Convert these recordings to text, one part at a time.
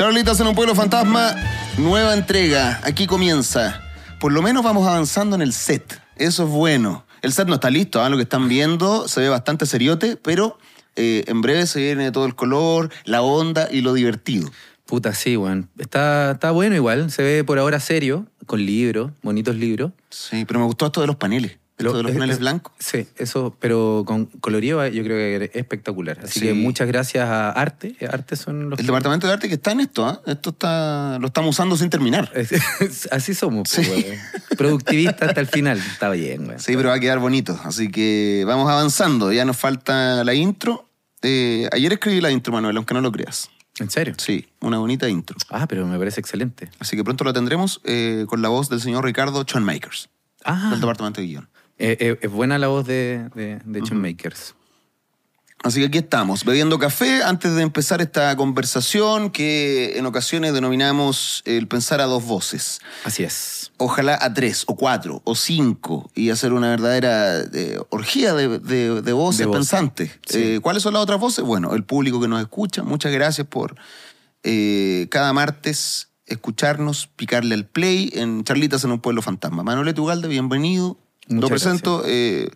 Charlitas en un pueblo fantasma, nueva entrega. Aquí comienza. Por lo menos vamos avanzando en el set. Eso es bueno. El set no está listo, ¿ah? lo que están viendo se ve bastante seriote, pero eh, en breve se viene todo el color, la onda y lo divertido. Puta, sí, weón. Está, está bueno igual. Se ve por ahora serio, con libros, bonitos libros. Sí, pero me gustó esto de los paneles. Esto de los es- paneles es- blancos. Sí, eso, pero con colorido yo creo que es espectacular. Así Sí. que muchas gracias a Arte. Arte son los El que- departamento de arte que está en esto, ¿ah? Esto está, lo estamos usando sin terminar. Así somos, pues. Productivista hasta el final. Está bien, weón. Sí, pero va a quedar bonito. Así que vamos avanzando. Ya nos falta la intro. Eh, ayer escribí la intro, Manuel, aunque no lo creas. ¿En serio? Sí, una bonita intro. Ah, pero me parece excelente. Así que pronto la tendremos eh, con la voz del señor Ricardo Makers Ah, del departamento de guion. Eh, eh, es buena la voz de, de, de Makers. Así que aquí estamos, bebiendo café antes de empezar esta conversación que en ocasiones denominamos el pensar a dos voces. Así es. Ojalá a tres, o cuatro, o cinco, y hacer una verdadera eh, orgía de, de- de voces pensantes. Sí. Eh, ¿Cuáles son las otras voces? Bueno, el público que nos escucha, muchas gracias por eh, cada martes escucharnos, picarle al play en Charlitas en un pueblo fantasma. Manuel Ugalde, bienvenido. Lo Muchas presento. eh,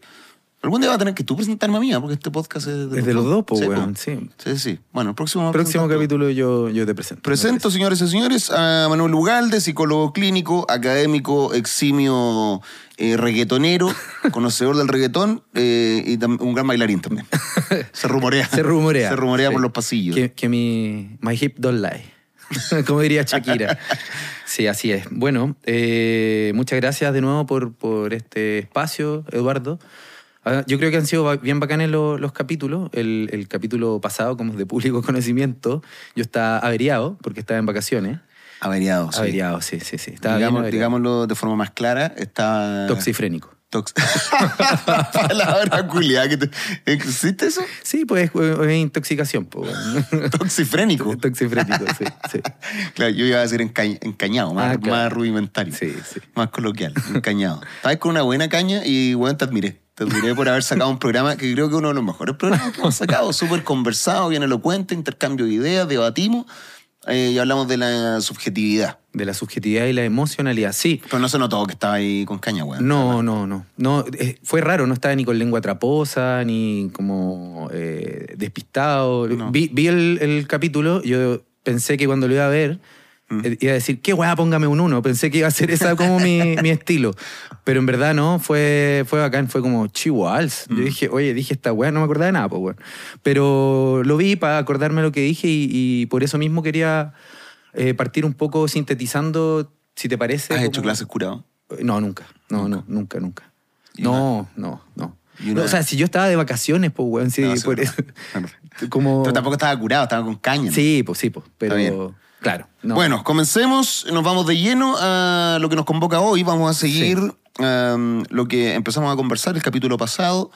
algún día va a tener que tú presentarme a mí, porque este podcast es de, Es de los dos, pues, Sí, weón. po. Sí. Sí, sí. Bueno, el próximo. Próximo capítulo yo, yo te presento. Presento, señores y señores, a Manuel Ugalde, psicólogo clínico, académico, eximio eh, reggaetonero, conocedor del reggaetón eh, y un gran bailarín también. Se rumorea. Se rumorea. Se rumorea Sí. por los pasillos. Que, que mi my hip don't lie. Como diría Shakira. Sí, así es. Bueno, eh, muchas gracias de nuevo por, por este espacio, Eduardo. Ah, Yo creo que han sido bien bacanes lo- los capítulos. El, el capítulo pasado, como de público conocimiento, yo estaba averiado porque estaba en vacaciones. Averiado, sí. Averiado, sí, sí, sí. Digamos- averiado. digámoslo de forma más clara, está... Toxifrénico. Palabra culiada que te... ¿Existe eso? Sí, pues es intoxicación. Bueno. Toxifrénico. Toxifrénico, sí, sí. Claro, yo iba a decir enca- encañado, más, Ah, claro. más rudimentario. Sí, sí. Más coloquial, encañado. Estabas con una buena caña y, bueno, te admiré. Te admiré por haber sacado un programa que creo que es uno de los mejores programas que hemos sacado. Súper conversado, bien elocuente, intercambio de ideas, debatimos eh, y hablamos de la subjetividad. De la subjetividad y la emocionalidad. Sí, Pero no se notó que estaba ahí con caña, weón. No, no, no. no eh, fue raro, no estaba ni con lengua traposa, ni como eh, despistado. No. Vi, vi el, el capítulo, yo pensé que cuando lo iba a ver, Mm. eh, iba a decir, qué weá, póngame un uno. Pensé que iba a ser esa como mi, mi estilo. Pero en verdad no, fue, fue bacán, fue como chihuahuas. Mm. Yo dije, oye, dije esta weá, no me acordaba de nada, pues weón. Pero lo vi para acordarme lo que dije y, y por eso mismo quería eh, partir un poco sintetizando, si te parece. ¿Has como- hecho clases curado? no, nunca. No, no, nunca, nunca. No, no, no. No, O sea, si yo estaba de vacaciones, pues, weón, sí, No, por eso. Claro. Como... Pero tampoco estaba curado, estaba con caña. Sí, pues, sí, pues. Está bien. Pero, claro. no. Bueno, comencemos, nos vamos de lleno a lo que nos convoca hoy. Vamos a seguir um, lo que empezamos a conversar el capítulo pasado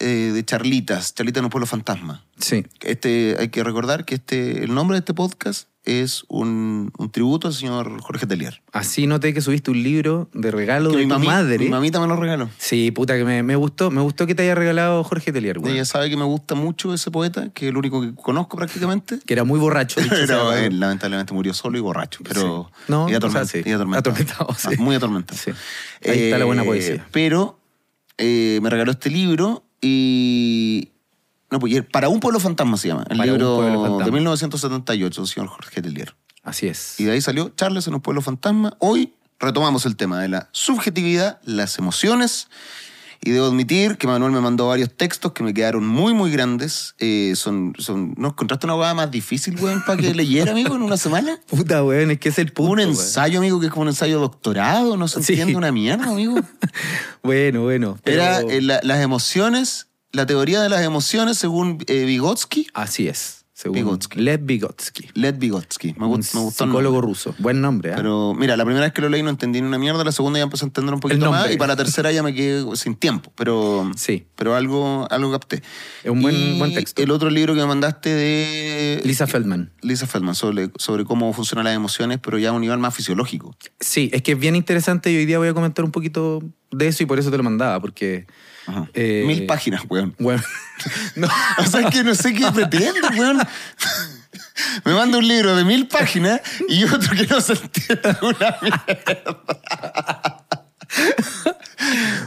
eh, de Charlitas, Charlitas en un pueblo fantasma. Sí. Este, hay que recordar que este, el nombre de este podcast es un, un tributo al señor Jorge Telier. Así noté que subiste un libro de regalo Que de mi, tu mami- madre. mi mamita me lo regaló. Sí, puta, que me, me gustó. Me gustó que te haya regalado Jorge Telier, weón. Ella sabe que me gusta mucho ese poeta, que es el único que conozco prácticamente. Que era muy borracho. Pero él lamentablemente murió solo y borracho. Pero Sí. No, y o sea, atorment- sí. y atormentado. Atormentado, sí. Ah, Muy atormentado. Sí. Ahí está la buena Eh, poesía. Pero eh, me regaló este libro y. No, pues, para un pueblo fantasma se llama. El Para libro de 1978, del señor Jorge Telier. Así es. Y de ahí salió Charles en un pueblo fantasma. Hoy retomamos el tema de la subjetividad, las emociones. Y debo admitir que Manuel me mandó varios textos que me quedaron muy, muy grandes. Eh, son, son, ¿No encontraste una hueá más difícil, weón, para que leyera, amigo, en una semana? Puta, weón, es que es el punto. un weón. ensayo, amigo, que es como un ensayo doctorado. No se Sí. entiende una mierda, amigo. Bueno, bueno. pero- Era eh, la- las emociones, la teoría de las emociones según eh, Vygotsky. Así es. Según Vygotsky. Lev Vygotsky. Led Vygotsky. Me, un gust- me gustó el psicólogo ruso. Buen nombre, ¿ah? Pero mira, la primera vez que lo leí no entendí ni una mierda, la segunda ya empecé a entender un poquito más y para la tercera ya me quedé sin tiempo, pero, Sí. pero algo, algo capté. Es un buen- Y buen texto. El otro libro que me mandaste de Lisa Feldman. Lisa Feldman sobre, sobre cómo funcionan las emociones, pero ya a un nivel más fisiológico. Sí, es que es bien interesante y hoy día voy a comentar un poquito de eso y por eso te lo mandaba, porque... Eh, Mil páginas, weón. Bueno, no, O sea, es que no sé qué pretende, weón. Me manda un libro de mil páginas y otro que no se entiende una mierda.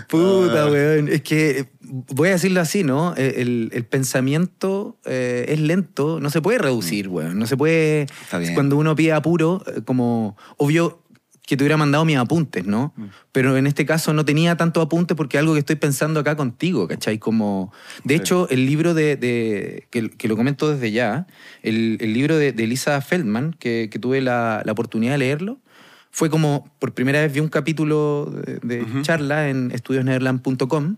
Puta, weón. Es que voy a decirlo así, ¿no? El, el pensamiento eh, es lento, no se puede reducir, weón. No se puede. Está bien. Cuando uno pide apuro, eh, como. Obvio que te hubiera mandado mis apuntes, ¿no? Pero en este caso no tenía tanto apuntes porque algo que estoy pensando acá contigo, ¿cachai? Como. De hecho, el libro de. de- que, que lo comento desde ya, el, el libro de, de Elisa Feldman, que, que tuve la, la oportunidad de leerlo, fue como, por primera vez vi un capítulo de, de charla en estudiosnederland.com,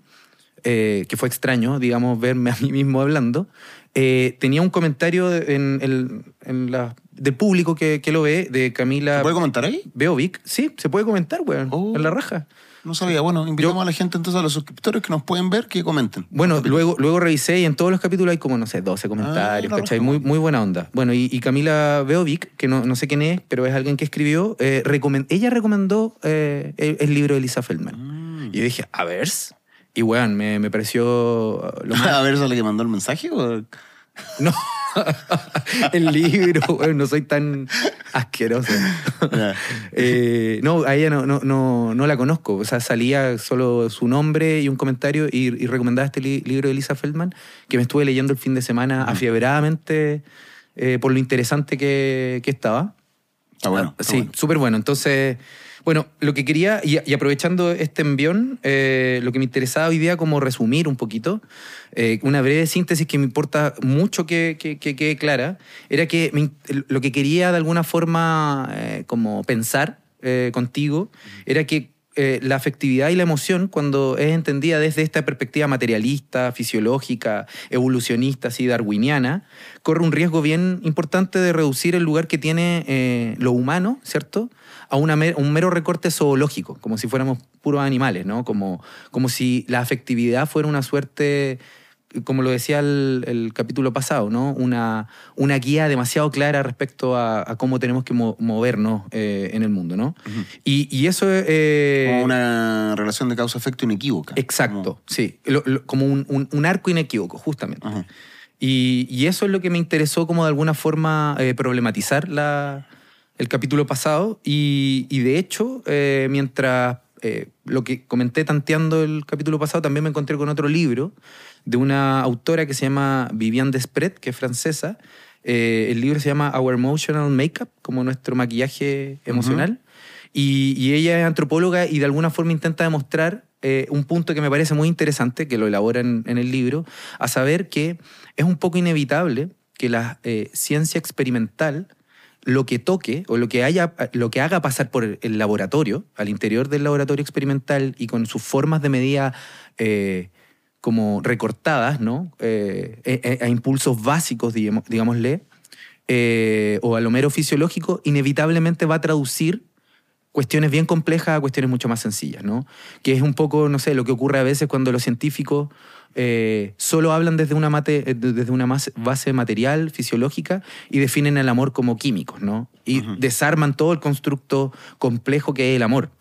eh, que fue extraño, digamos, verme a mí mismo hablando. Eh, tenía un comentario en, el- en la, del público que, que lo ve, de Camila ¿Se puede comentar ahí? Beovic. Sí, se puede comentar, weón, Oh. en la raja. No sabía. Bueno, invitamos a la gente entonces, a los suscriptores que nos pueden ver, que comenten. Bueno, luego, luego revisé y en todos los capítulos hay como, no sé, 12 comentarios, Ah, ¿cachai? Muy, muy buena onda. Bueno, y, y Camila Beovic, que no, no sé quién es, pero es alguien que escribió, eh, ella recomendó eh, el, el libro de Elisa Feldman. Mm. Y yo dije, a ver. Y weón, me, me pareció lo más... a ver, ¿eso es la que mandó el mensaje? o- No, el libro, weón, no soy tan asqueroso. Eh, no, a ella no, no, no, no la conozco. O sea, salía solo su nombre y un comentario y, y recomendaba este li- libro de Elisa Feldman que me estuve leyendo el fin de semana afiebradamente eh, por lo interesante que, que estaba. Está bueno. está sí, bueno. súper bueno. Entonces, bueno, lo que quería, y, y aprovechando este envión, eh, lo que me interesaba hoy día como resumir un poquito, eh, una breve síntesis que me importa mucho que, que, que quede clara, era que me lo que quería de alguna forma eh, como pensar contigo, era que eh, la afectividad y la emoción, cuando es entendida desde esta perspectiva materialista, fisiológica, evolucionista, así darwiniana, corre un riesgo bien importante de reducir el lugar que tiene eh, lo humano, ¿cierto? A una un mero recorte zoológico, como si fuéramos puros animales, ¿no? Como, como si la afectividad fuera una suerte, como lo decía el, el capítulo pasado, ¿no? Una, una guía demasiado clara respecto a, a cómo tenemos que mo- movernos eh, en el mundo, ¿no? y, y eso... eh, Como una relación de causa-efecto inequívoca. Exacto, sí. Lo- lo- como un, un- un arco inequívoco, justamente. Y, y eso es lo que me interesó como de alguna forma eh, problematizar la, el capítulo pasado. Y, y de hecho, eh, mientras eh, lo que comenté tanteando el capítulo pasado, también me encontré con otro libro de una autora que se llama Viviane Despret, que es francesa. Eh, el libro se llama Our Emotional Makeup, como nuestro maquillaje emocional. Y, y ella es antropóloga y de alguna forma intenta demostrar eh, un punto que me parece muy interesante, que lo elabora en, en el libro, a saber que es un poco inevitable que la ciencia experimental lo que toque o lo que, haya, lo que haga pasar por el laboratorio, al interior del laboratorio experimental y con sus formas de medida eh, como recortadas, ¿no? Eh, eh, a, impulsos básicos, digámosle, o a lo mero fisiológico, inevitablemente va a traducir cuestiones bien complejas a cuestiones mucho más sencillas, ¿no? Que es un poco, no sé, lo que ocurre a veces cuando los científicos eh, solo hablan desde una, mate- eh, desde una mas- base material, fisiológica, y definen el amor como químicos, ¿no? Y desarman todo el constructo complejo que es el amor.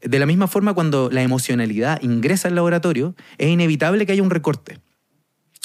De la misma forma, cuando la emocionalidad ingresa al laboratorio, es inevitable que haya un recorte.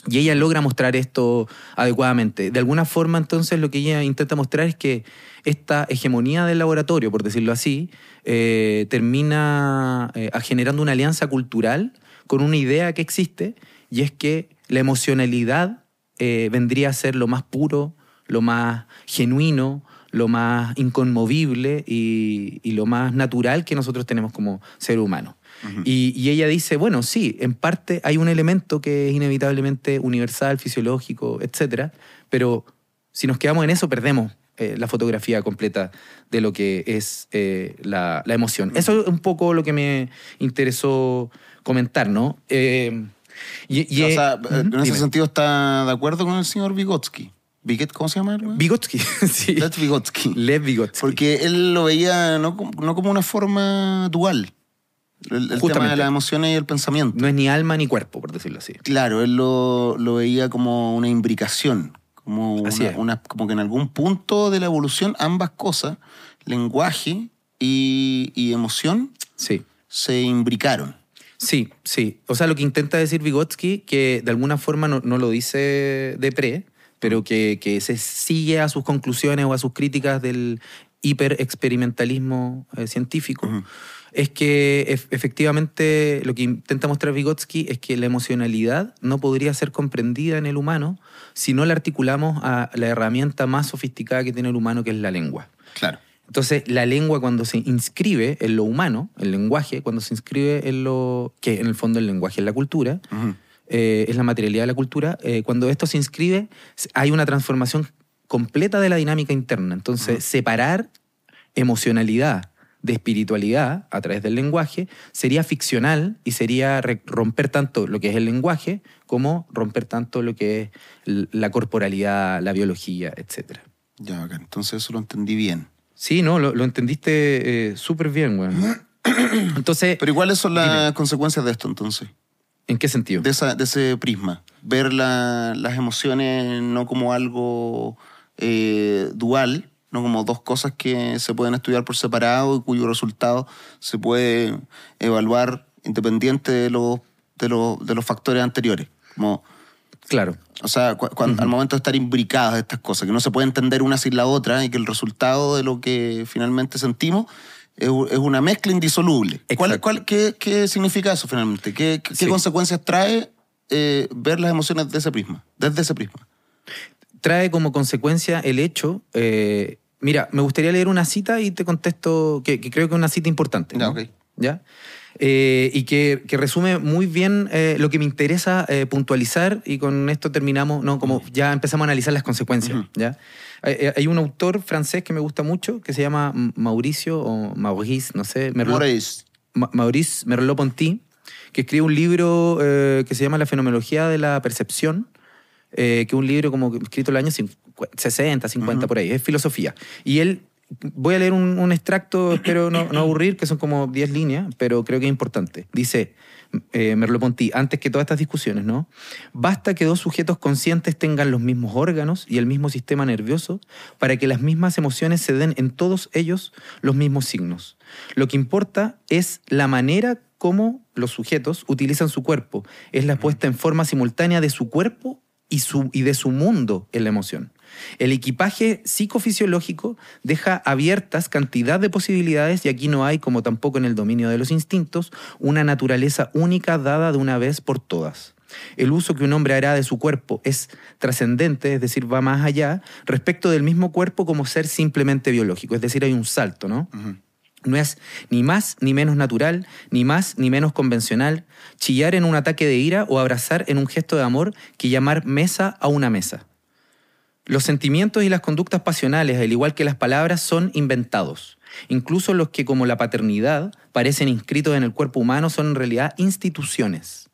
Y ella logra mostrar esto adecuadamente. De alguna forma, entonces, lo que ella intenta mostrar es que esta hegemonía del laboratorio, por decirlo así, eh, termina eh, generando una alianza cultural con una idea que existe, y es que la emocionalidad eh, vendría a ser lo más puro, lo más genuino, lo más inconmovible y, y lo más natural que nosotros tenemos como ser humano. y, y ella dice, bueno, sí, en parte hay un elemento que es inevitablemente universal, fisiológico, etcétera, pero si nos quedamos en eso, perdemos eh, la fotografía completa de lo que es eh, la, la emoción. Eso es un poco lo que me interesó comentar, ¿no? Eh, y, y, o sea, eh, en ujú, ese dime. sentido está de acuerdo con el señor Vygotsky. Viget, ¿Cómo se llama? Vygotsky, sí. Lev Vygotsky. Lev Vygotsky. Porque él lo veía no, como- no como una forma dual. El, el tema de las emociones y el pensamiento. No es ni alma ni cuerpo, por decirlo así. Claro, él lo, lo veía como una imbricación. Como, una- como que en algún punto de la evolución ambas cosas, lenguaje y, y emoción, Sí. se imbricaron. Sí, sí. O sea, lo que intenta decir Vygotsky, que de alguna forma no, no lo dice de pre, pero que, que se sigue a sus conclusiones o a sus críticas del hiperexperimentalismo eh, científico, es que ef- efectivamente lo que intenta mostrar Vygotsky es que la emocionalidad no podría ser comprendida en el humano si no la articulamos a la herramienta más sofisticada que tiene el humano, que es la lengua. Claro. Entonces, la lengua cuando se inscribe en lo humano, el lenguaje, cuando se inscribe en lo que en el fondo el lenguaje es la cultura, eh, es la materialidad de la cultura, eh, cuando esto se inscribe hay una transformación completa de la dinámica interna. Entonces, separar emocionalidad de espiritualidad a través del lenguaje sería ficcional y sería romper tanto lo que es el lenguaje como romper tanto lo que es la corporalidad, la biología, etcétera. Ya. Entonces eso lo entendí bien. Sí, no, lo, lo entendiste eh, súper bien, güey. Entonces, Pero ¿y cuáles son las consecuencias de esto entonces? ¿en qué sentido? De, esa- de ese prisma. Ver la- las emociones no como algo eh, dual, no como dos cosas que se pueden estudiar por separado y cuyo resultado se puede evaluar independiente de los, de los, de los factores anteriores. Como, Claro. O sea, cu- al momento de estar imbricadas estas cosas, que no se puede entender una sin la otra y que el resultado de lo que finalmente sentimos es, es una mezcla indisoluble. ¿Cuál, cuál- qué, qué significa eso finalmente? ¿Qué, qué- Sí. consecuencias trae eh, ver las emociones de ese prisma, desde ese prisma? trae como consecuencia el hecho. eh, mira, me gustaría leer una cita y te contesto que, que creo que es una cita importante. Ya, ¿no? ok. ¿Ya? Eh, y que, que resume muy bien eh, lo que me interesa eh, puntualizar y con esto terminamos, ¿no? Como ya empezamos a analizar las consecuencias, Ujú. ¿ya? Hay, hay un autor francés que me gusta mucho que se llama Mauricio o Maurice, no sé, Moraes. Ma- Maurice Merleau-Ponty, que escribe un libro eh, que se llama La fenomenología de la percepción, eh, que es un libro como escrito en el año 50, 60, 50, Ujú. por ahí, es filosofía. Y él, voy a leer un, un extracto, espero no, no aburrir, que son como 10 líneas, pero creo que es importante. Dice eh, Merleau-Ponty, antes que todas estas discusiones, ¿no? Basta que dos sujetos conscientes tengan los mismos órganos y el mismo sistema nervioso para que las mismas emociones se den en todos ellos los mismos signos. Lo que importa es la manera como los sujetos utilizan su cuerpo, es la puesta en forma simultánea de su cuerpo y, de su mundo en la emoción. El equipaje psicofisiológico deja abiertas cantidad de posibilidades y aquí no hay, como tampoco en el dominio de los instintos, una naturaleza única dada de una vez por todas. El uso que un hombre hará de su cuerpo es trascendente, es decir, va más allá, respecto del mismo cuerpo como ser simplemente biológico, es decir, hay un salto, ¿no? No es ni más ni menos natural, ni más ni menos convencional, chillar en un ataque de ira o abrazar en un gesto de amor que llamar mesa a una mesa. Los sentimientos y las conductas pasionales, al igual que las palabras, son inventados. Incluso los que, como la paternidad, parecen inscritos en el cuerpo humano, son en realidad instituciones.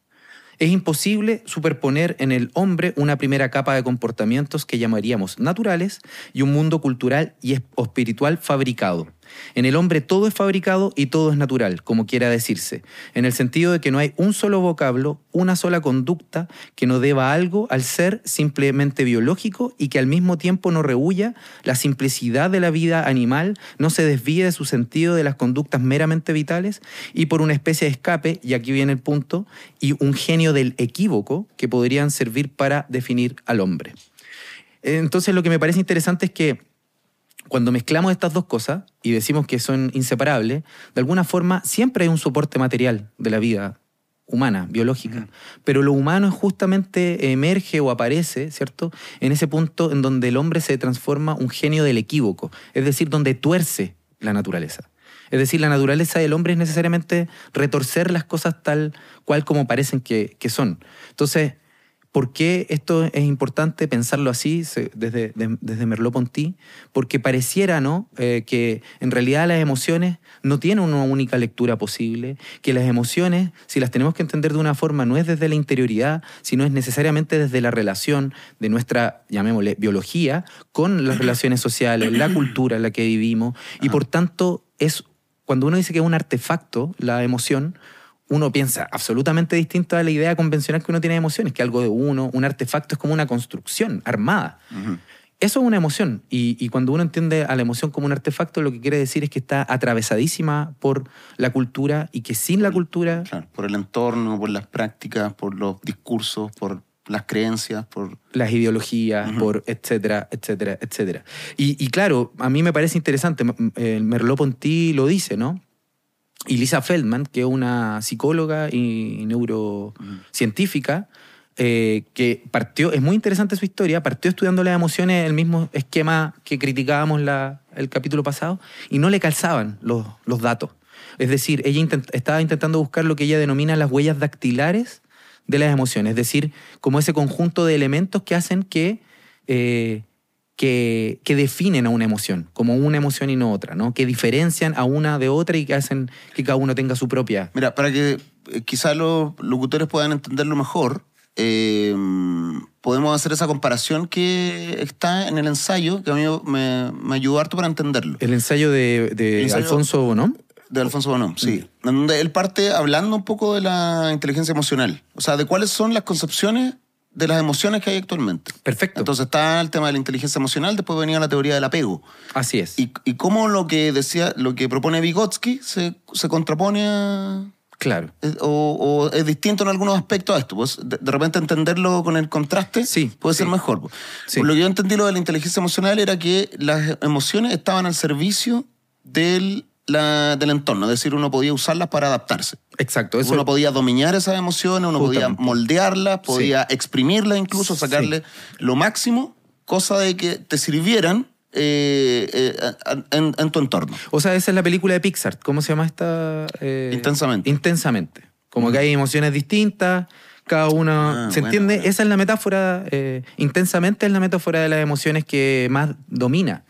Es imposible superponer en el hombre una primera capa de comportamientos que llamaríamos naturales y un mundo cultural y espiritual fabricado. En el hombre todo es fabricado y todo es natural, como quiera decirse, en el sentido de que no hay un solo vocablo, una sola conducta que no deba algo al ser simplemente biológico y que al mismo tiempo no rehuya la simplicidad de la vida animal, no se desvíe de su sentido de las conductas meramente vitales y por una especie de escape, y aquí viene el punto, y un genio del equívoco que podrían servir para definir al hombre. Entonces lo que me parece interesante es que cuando mezclamos estas dos cosas y decimos que son inseparables, de alguna forma siempre hay un soporte material de la vida humana, biológica. Pero lo humano justamente emerge o aparece, ¿cierto? En ese punto en donde el hombre se transforma un genio del equívoco, es decir, donde tuerce la naturaleza. Es decir, la naturaleza del hombre es necesariamente retorcer las cosas tal cual como parecen que, que son. Entonces, ¿Por qué esto es importante pensarlo así desde, de- desde Merleau-Ponty? Porque pareciera ¿no? Eh, que en realidad las emociones no tienen una única lectura posible, que las emociones, si las tenemos que entender de una forma, no es desde la interioridad, sino es necesariamente desde la relación de nuestra, llamémosle, biología con las relaciones sociales, la cultura en la que vivimos, y por tanto es, cuando uno dice que es un artefacto, la emoción, uno piensa absolutamente distinto a la idea convencional que uno tiene de emociones, que algo de uno, un artefacto es como una construcción armada. Eso es una emoción y, y cuando uno entiende a la emoción como un artefacto, lo que quiere decir es que está atravesadísima por la cultura y que sin la cultura, Claro, por el entorno, por las prácticas, por los discursos, por las creencias, por... las ideologías, por etcétera, etcétera, etcétera. Y, y claro, a mí me parece interesante, eh, Merleau-Ponty lo dice, ¿no? Y Lisa Feldman, que es una psicóloga y neurocientífica, eh, que partió, es muy interesante su historia, partió estudiando las emociones, el mismo esquema que criticábamos la, el capítulo pasado, y no le calzaban los, los datos. Es decir, ella estaba intentando buscar lo que ella denomina las huellas dactilares de las emociones, es decir, como ese conjunto de elementos que hacen que, eh, que, que definen a una emoción, como una emoción y no otra, ¿no? que diferencian a una de otra y que hacen que cada uno tenga su propia. Mira, para que eh, quizá los locutores puedan entenderlo mejor, eh, podemos hacer esa comparación que está en el ensayo, que a mí me, me ayudó harto para entenderlo. El ensayo de, de El ensayo- Alfonso Bonón. De Alfonso Bonón, sí. En donde él parte hablando un poco de la inteligencia emocional. O sea, de cuáles son las concepciones de las emociones que hay actualmente. Perfecto. Entonces está el tema de la inteligencia emocional, después venía la teoría del apego. Así es. Y, y cómo lo que decía, lo que propone Vygotsky se, se contrapone a, claro. es- o, o es distinto en algunos aspectos a esto. Pues, de, de repente entenderlo con el contraste Sí, puede sí. ser mejor. pues. Sí. Por lo que yo entendí lo de la inteligencia emocional era que las emociones estaban al servicio del, la- del entorno, es decir, uno podía usarlas para adaptarse. Exacto. Eso, Uno podía dominar esas emociones, uno podía moldearlas, podía exprimirlas incluso, Sí. sacarle lo máximo, cosa de que te sirvieran eh, eh, en, en tu entorno. O sea, esa es la película de Pixar. ¿Cómo se llama esta? Eh, Intensamente. Intensamente. Como que hay emociones distintas, cada una... Ah, ¿Se bueno, entiende? bueno. Esa es la metáfora, intensamente es la metáfora de las emociones que más domina.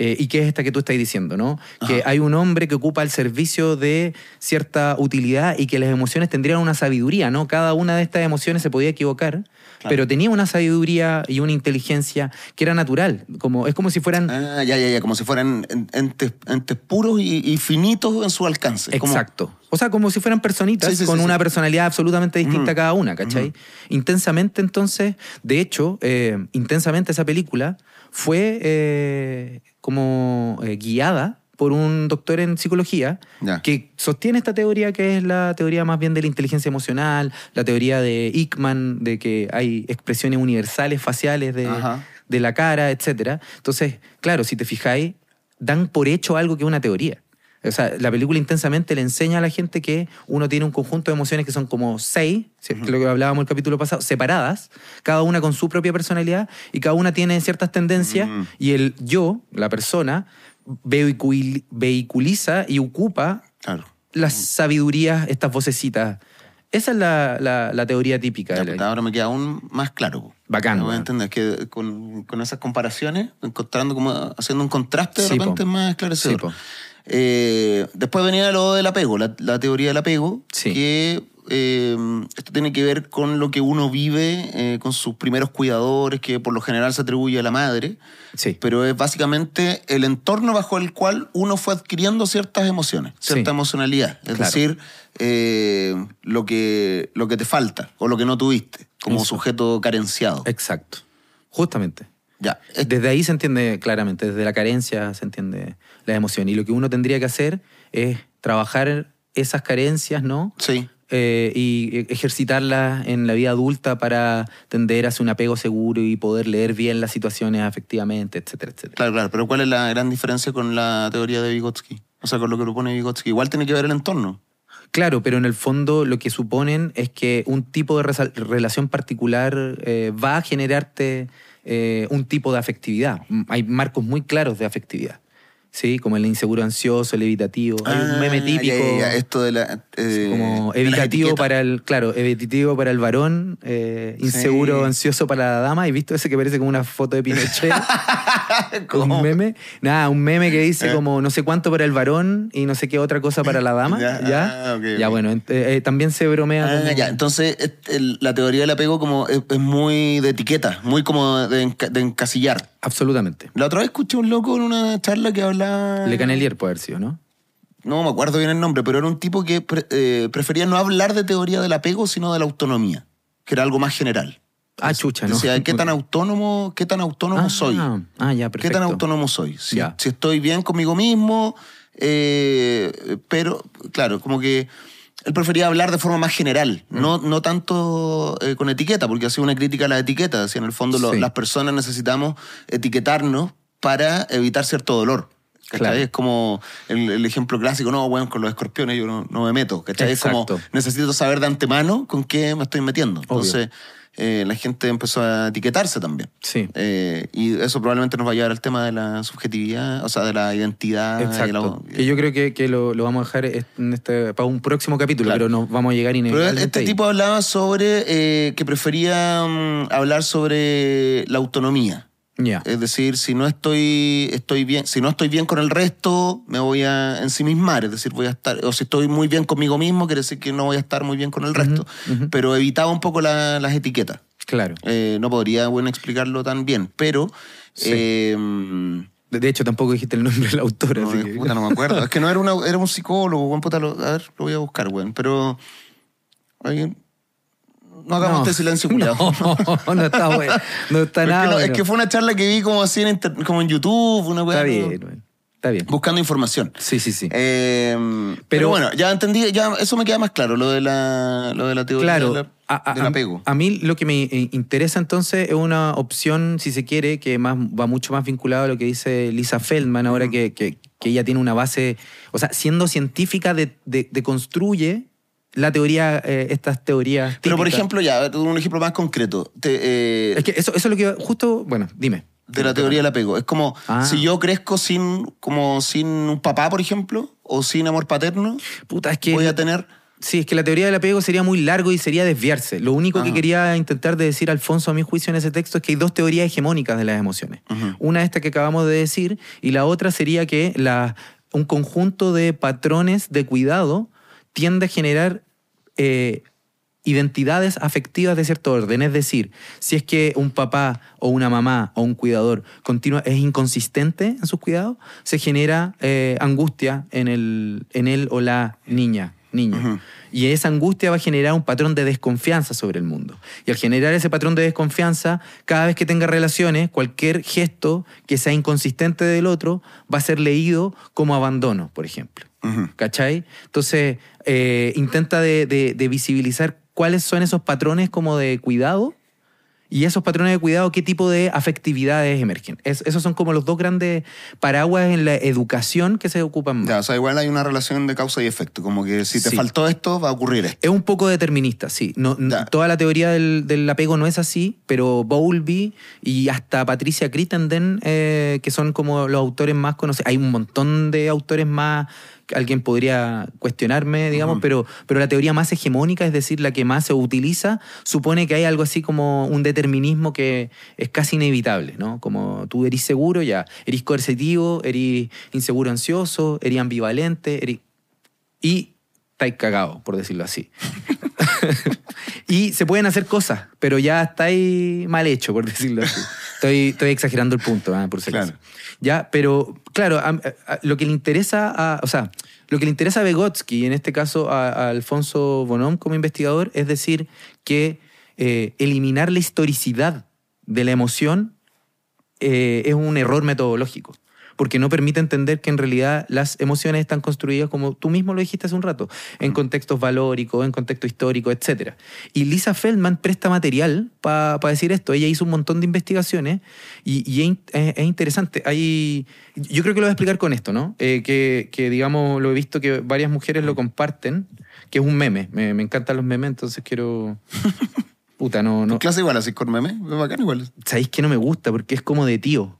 Eh, y que es esta que tú estás diciendo, ¿no? Que hay un hombre que ocupa el servicio de cierta utilidad y que las emociones tendrían una sabiduría, ¿no? Cada una de estas emociones se podía equivocar, pero tenía una sabiduría y una inteligencia que era natural. Como, es como si fueran... Ah, ya, ya, ya, como si fueran en- entes, entes puros y, y finitos en su alcance. Como- Exacto. O sea, como si fueran personitas Sí, sí, con sí, una personalidad absolutamente distinta Ujú. cada una, ¿cachai? Intensamente, entonces, de hecho, eh, intensamente esa película fue eh, como eh, guiada por un doctor en psicología que sostiene esta teoría que es la teoría más bien de la inteligencia emocional, la teoría de Hickman, de que hay expresiones universales faciales de, de la cara, etc. Entonces, claro, si te fijáis, dan por hecho algo que es una teoría. O sea, la película intensamente le enseña a la gente que uno tiene un conjunto de emociones que son como seis, ¿sí? que es lo que hablábamos el capítulo pasado, separadas, cada una con su propia personalidad y cada una tiene ciertas tendencias Mm. y el yo, la persona, vehicul- vehiculiza y ocupa Claro. las sabidurías, estas vocecitas. Esa es la, la- la teoría típica. Ya, de la- pues, ahora me queda aún más claro. po. Bacán, No entender que con, con esas comparaciones, encontrando como haciendo un contraste, de Sí, repente po. es más Sí, esclarecedor. po. Eh, después venía lo del apego, la, la teoría del apego, Sí. que eh, esto tiene que ver con lo que uno vive eh, con sus primeros cuidadores, que por lo general se atribuye a la madre, Sí. pero es básicamente el entorno bajo el cual uno fue adquiriendo ciertas emociones, cierta Sí. emocionalidad. Es Claro. decir, eh, lo, que, lo que te falta o lo que no tuviste como Eso. sujeto carenciado. Exacto. Justamente. Ya, es- Desde ahí se entiende claramente, desde la carencia se entiende la emoción. Y lo que uno tendría que hacer es trabajar esas carencias, ¿no? sí. Eh, y ejercitarlas en la vida adulta para tender hacia un apego seguro y poder leer bien las situaciones afectivamente, etcétera, etcétera. Claro, claro. Pero ¿cuál es la gran diferencia con la teoría de Vygotsky? O sea, con lo que propone Vygotsky. Igual tiene que ver el entorno. Claro, pero en el fondo lo que suponen es que un tipo de relación particular eh, va a generarte eh, un tipo de afectividad. Hay marcos muy claros de afectividad. ¿Sí? Como el inseguro ansioso, el evitativo. Hay un Ah, meme típico. ya, ya. Esto de la. eh, como evitativo para el, claro, evitativo para el varón, eh, inseguro, Sí. ansioso para la dama. ¿Y visto ese que parece como una foto de Pinochet? ¿Cómo? un meme. Nada, un meme que dice Eh. como no sé cuánto para el varón y no sé qué otra cosa para la dama. Ya, Ya, ah, ya bueno, eh, también se bromea. Ah, como- ya. Entonces, este, el- la teoría del apego como es, es muy de etiqueta, muy como de, enca- de encasillar. Absolutamente. La otra vez escuché un loco en una charla que hablaba... Le Canelier puede haber sido, ¿no? No me acuerdo bien el nombre, pero era un tipo que pre- eh, prefería no hablar de teoría del apego, sino de la autonomía, que era algo más general. Ah, chucha, ¿no? Decía, ¿qué tan autónomo, qué tan autónomo Ah, soy? Ah, ya, ¿Qué perfecto. tan autónomo soy? Si, Ya. si estoy bien conmigo mismo, eh, pero claro, como que él prefería hablar de forma más general, no, no tanto eh, con etiqueta, porque hacía una crítica a la etiqueta. Decía, en el fondo, lo- Sí. las personas necesitamos etiquetarnos para evitar cierto dolor. Claro. Es como el, el ejemplo clásico, no, bueno, con los escorpiones yo no, no me meto. ¿cachai? Es como, necesito saber de antemano con qué me estoy metiendo. Obvio. Entonces, eh, la gente empezó a etiquetarse también. Sí. Eh, y eso probablemente nos va a llevar al tema de la subjetividad, o sea, de la identidad. y Exacto. la- Que yo creo que, que lo, lo vamos a dejar en este, para un próximo capítulo, Claro. pero nos vamos a llegar Pero inevitablemente este ahí. tipo hablaba sobre eh, que prefería mm, hablar sobre la autonomía. Ya. Es decir, si no estoy, estoy bien, si no estoy bien con el resto, me voy a ensimismar. Es decir, voy a estar, o si estoy muy bien conmigo mismo, quiere decir que no voy a estar muy bien con el resto. Pero evitaba un poco la- las etiquetas. Claro. Eh, no podría, bueno, explicarlo tan bien, pero Sí. eh, mm, De, de hecho, tampoco dijiste el nombre del autor, no, así que... puta, no me acuerdo. es que no era, una, era un psicólogo, buen puta. Lo, a ver, lo voy a buscar, weón. Pero. alguien- No hagamos este silencio, culiao. No, no está bueno. No está Es que nada es que fue una charla que vi como así en, inter- como en YouTube, una weá. Está bien. Está bien. Buscando información. Sí, sí, sí. Eh, pero, Pero- bueno, ya entendí, ya eso me queda más claro, lo de la, lo de la teoría Claro, de la- a, a- del apego. a mí lo que me eh, interesa entonces es una opción, si se quiere, que más, va mucho más vinculado a lo que dice Lisa Feldman, ahora que, que- que ella tiene una base, o sea, siendo científica, de, de- de construye la teoría, eh, estas teorías. Pero por ejemplo, ya, un ejemplo más concreto. Te, eh, Es que eso, eso es lo que justo, bueno, dime. de la teoría del apego. Es como Ah. si yo crezco sin, como sin un papá, por ejemplo, o sin amor paterno, Puta, es que... voy a tener. Sí, es que la teoría del apego sería muy largo y sería desviarse. Lo único que quería intentar de decir Alfonso a mi juicio en ese texto es que hay dos teorías hegemónicas de las emociones. Una esta que acabamos de decir y la otra sería que la, un conjunto de patrones de cuidado tiende a generar eh, identidades afectivas de cierto orden. Es decir, si es que un papá o una mamá o un cuidador continua, es inconsistente en sus cuidados, se genera eh, angustia en, el, en él o la niña. Niño. Y esa angustia va a generar un patrón de desconfianza sobre el mundo. Y al generar ese patrón de desconfianza, cada vez que tenga relaciones, cualquier gesto que sea inconsistente del otro va a ser leído como abandono, por ejemplo. ¿Cachai? Entonces, eh, intenta de, de- de visibilizar cuáles son esos patrones como de cuidado y esos patrones de cuidado, qué tipo de afectividades emergen. Es- esos son como los dos grandes paraguas en la educación que se ocupan más. Ya, o sea, igual hay una relación de causa y efecto. Como que si te Sí. faltó esto, va a ocurrir esto. Es un poco determinista, sí. No, no- Ya. toda la teoría del, del apego no es así, pero Bowlby y hasta Patricia Crittenden, eh, que son como los autores más conocidos. Hay un montón de autores más alguien podría cuestionarme, digamos, pero, pero la teoría más hegemónica, es decir, la que más se utiliza, supone que hay algo así como un determinismo que es casi inevitable, ¿no? Como tú eres seguro, ya, eres coercitivo, eres inseguro ansioso, eres ambivalente, eres... y estáis cagados, por decirlo así. y se pueden hacer cosas, pero ya estáis mal hecho, por decirlo así. Estoy, estoy exagerando el punto, ah, por si. Claro. Ya, pero claro, a- a- lo que le interesa a, o sea, lo que le interesa a Vygotsky, en este caso a, Alfonso Bonom como investigador, es decir, que eh, eliminar la historicidad de la emoción eh, es un error metodológico, porque no permite entender que en realidad las emociones están construidas, como tú mismo lo dijiste hace un rato, en contextos valóricos, en contexto histórico, etc. Y Lisa Feldman presta material para decir esto. Ella hizo un montón de investigaciones y, y es, in- es- es interesante. Hay, yo creo que lo voy a explicar con esto, ¿no? Eh, que, que, digamos, lo he visto que varias mujeres lo comparten, que es un meme. Me, me encantan los memes, entonces quiero... Puta, no, no, ¿Tu clase igual así con meme? Es bacán igual. ¿Sabéis que no me gusta? Porque es como de tío.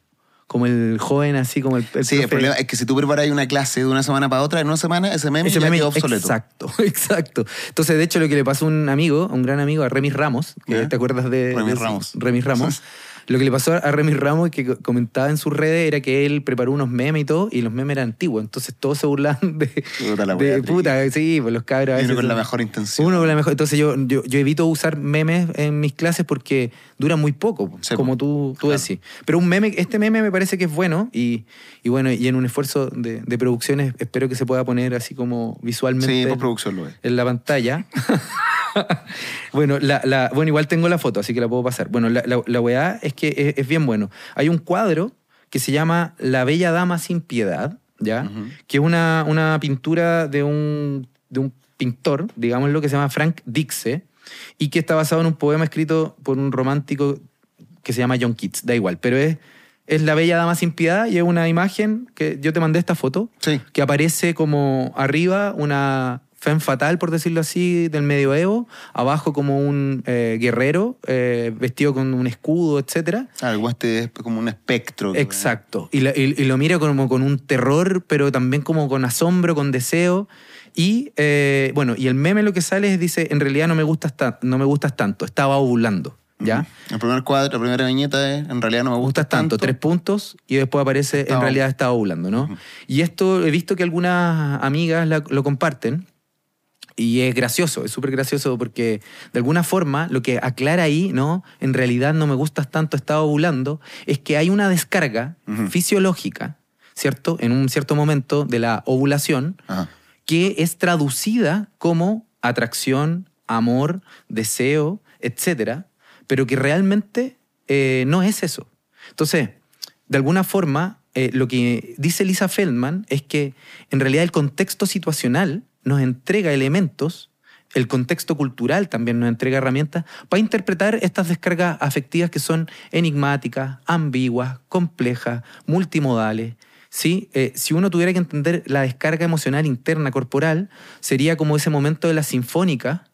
Como el joven así, como el, el Sí, el problema es que si tú preparas una clase de una semana para otra, en una semana ese meme Ese ya meme- obsoleto. Exacto, exacto. Entonces, de hecho, lo que le pasó a un amigo, a un gran amigo, a Remis Ramos, que. ¿te acuerdas de Remis de? Ramos. Remis Ramos. Lo que le pasó a Remis Ramos, que co- comentaba en sus redes, era que él preparó unos memes y todo, y los memes eran antiguos. Entonces todos se burlaban de. Puta la de puta, sí, pues los cabros. uno con la mejor intención. Uno con la mejor. Entonces yo, yo, yo evito usar memes en mis clases porque duran muy poco, Sí, como tú, tú Claro. decís. Pero un meme, este meme me parece que es bueno y, y bueno, y en un esfuerzo de, de producciones espero que se pueda poner así como visualmente Sí, lo es. en la pantalla. bueno, la, la- bueno, igual tengo la foto, así que la puedo pasar. Bueno, la, la, la weá es que es, es bien bueno. Hay un cuadro que se llama La Bella Dama sin Piedad, ¿ya? Que es una, una pintura de un, de un pintor, digámoslo, que se llama Frank Dixe, y que está basado en un poema escrito por un romántico que se llama John Keats, da igual, pero es, es La Bella Dama sin Piedad y es una imagen que yo te mandé esta foto, Sí. que aparece como arriba una femme fatal, por decirlo así, del medioevo, abajo como un eh, guerrero eh, vestido con un escudo. Ah, el este es como un espectro. Exacto. Y, la- y- y lo mira como con un terror, pero también como con asombro, con deseo. Y eh, bueno, y el meme lo que sale es dice, en realidad no me gustas, ta- no me gustas tanto, estaba ovulando, ¿ya? El primer cuadro, la primera viñeta es, en realidad no me gusta gustas tanto, tres puntos, y después aparece, en realidad estaba ovulando, ¿no? Y esto he visto que algunas amigas la- lo comparten. Y es gracioso, es súper gracioso porque de alguna forma lo que aclara ahí, ¿no? En realidad no me gustas tanto, estaba ovulando, es que hay una descarga fisiológica, ¿cierto? En un cierto momento de la ovulación. Que es traducida como atracción, amor, deseo, etcétera, pero que realmente eh, no es eso. Entonces, de alguna forma, eh, lo que dice Lisa Feldman es que en realidad el contexto situacional nos entrega elementos, el contexto cultural también nos entrega herramientas para interpretar estas descargas afectivas que son enigmáticas, ambiguas, complejas, multimodales. ¿Sí? Eh, si uno tuviera que entender la descarga emocional interna corporal, sería como ese momento de la sinfónica,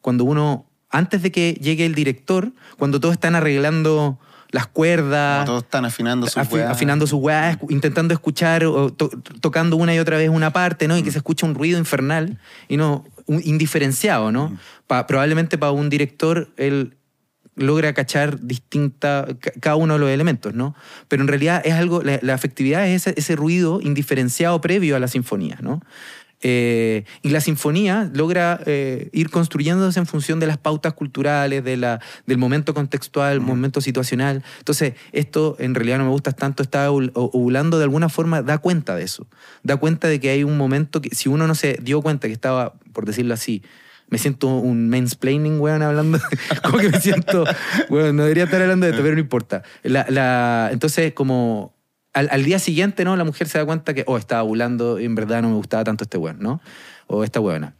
cuando uno, antes de que llegue el director, cuando todos están arreglando las cuerdas, todos están afinando su afi- afinando sus weas, intentando escuchar o to- tocando una y otra vez una parte, ¿no? Y que se escucha un ruido infernal y no un- indiferenciado, ¿no? Pa- probablemente para un director él logra cachar distinta ca- cada uno de los elementos, ¿no? Pero en realidad es algo la, la afectividad es ese, ese ruido indiferenciado previo a la sinfonía, ¿no? Eh, y la sinfonía logra eh, ir construyéndose en función de las pautas culturales, de la, del momento contextual, momento situacional. Entonces, esto en realidad no me gusta tanto, está ovul- ovulando de alguna forma, da cuenta de eso. Da cuenta de que hay un momento que si uno no se dio cuenta que estaba, por decirlo así, me siento un mansplaining, weón, hablando. como que me siento, weón, no debería estar hablando de esto, pero no importa. La, la- entonces, como al, al día siguiente, ¿no? La mujer se da cuenta que, oh, estaba ovulando y en verdad no me gustaba tanto este weón, ¿no? O esta weona.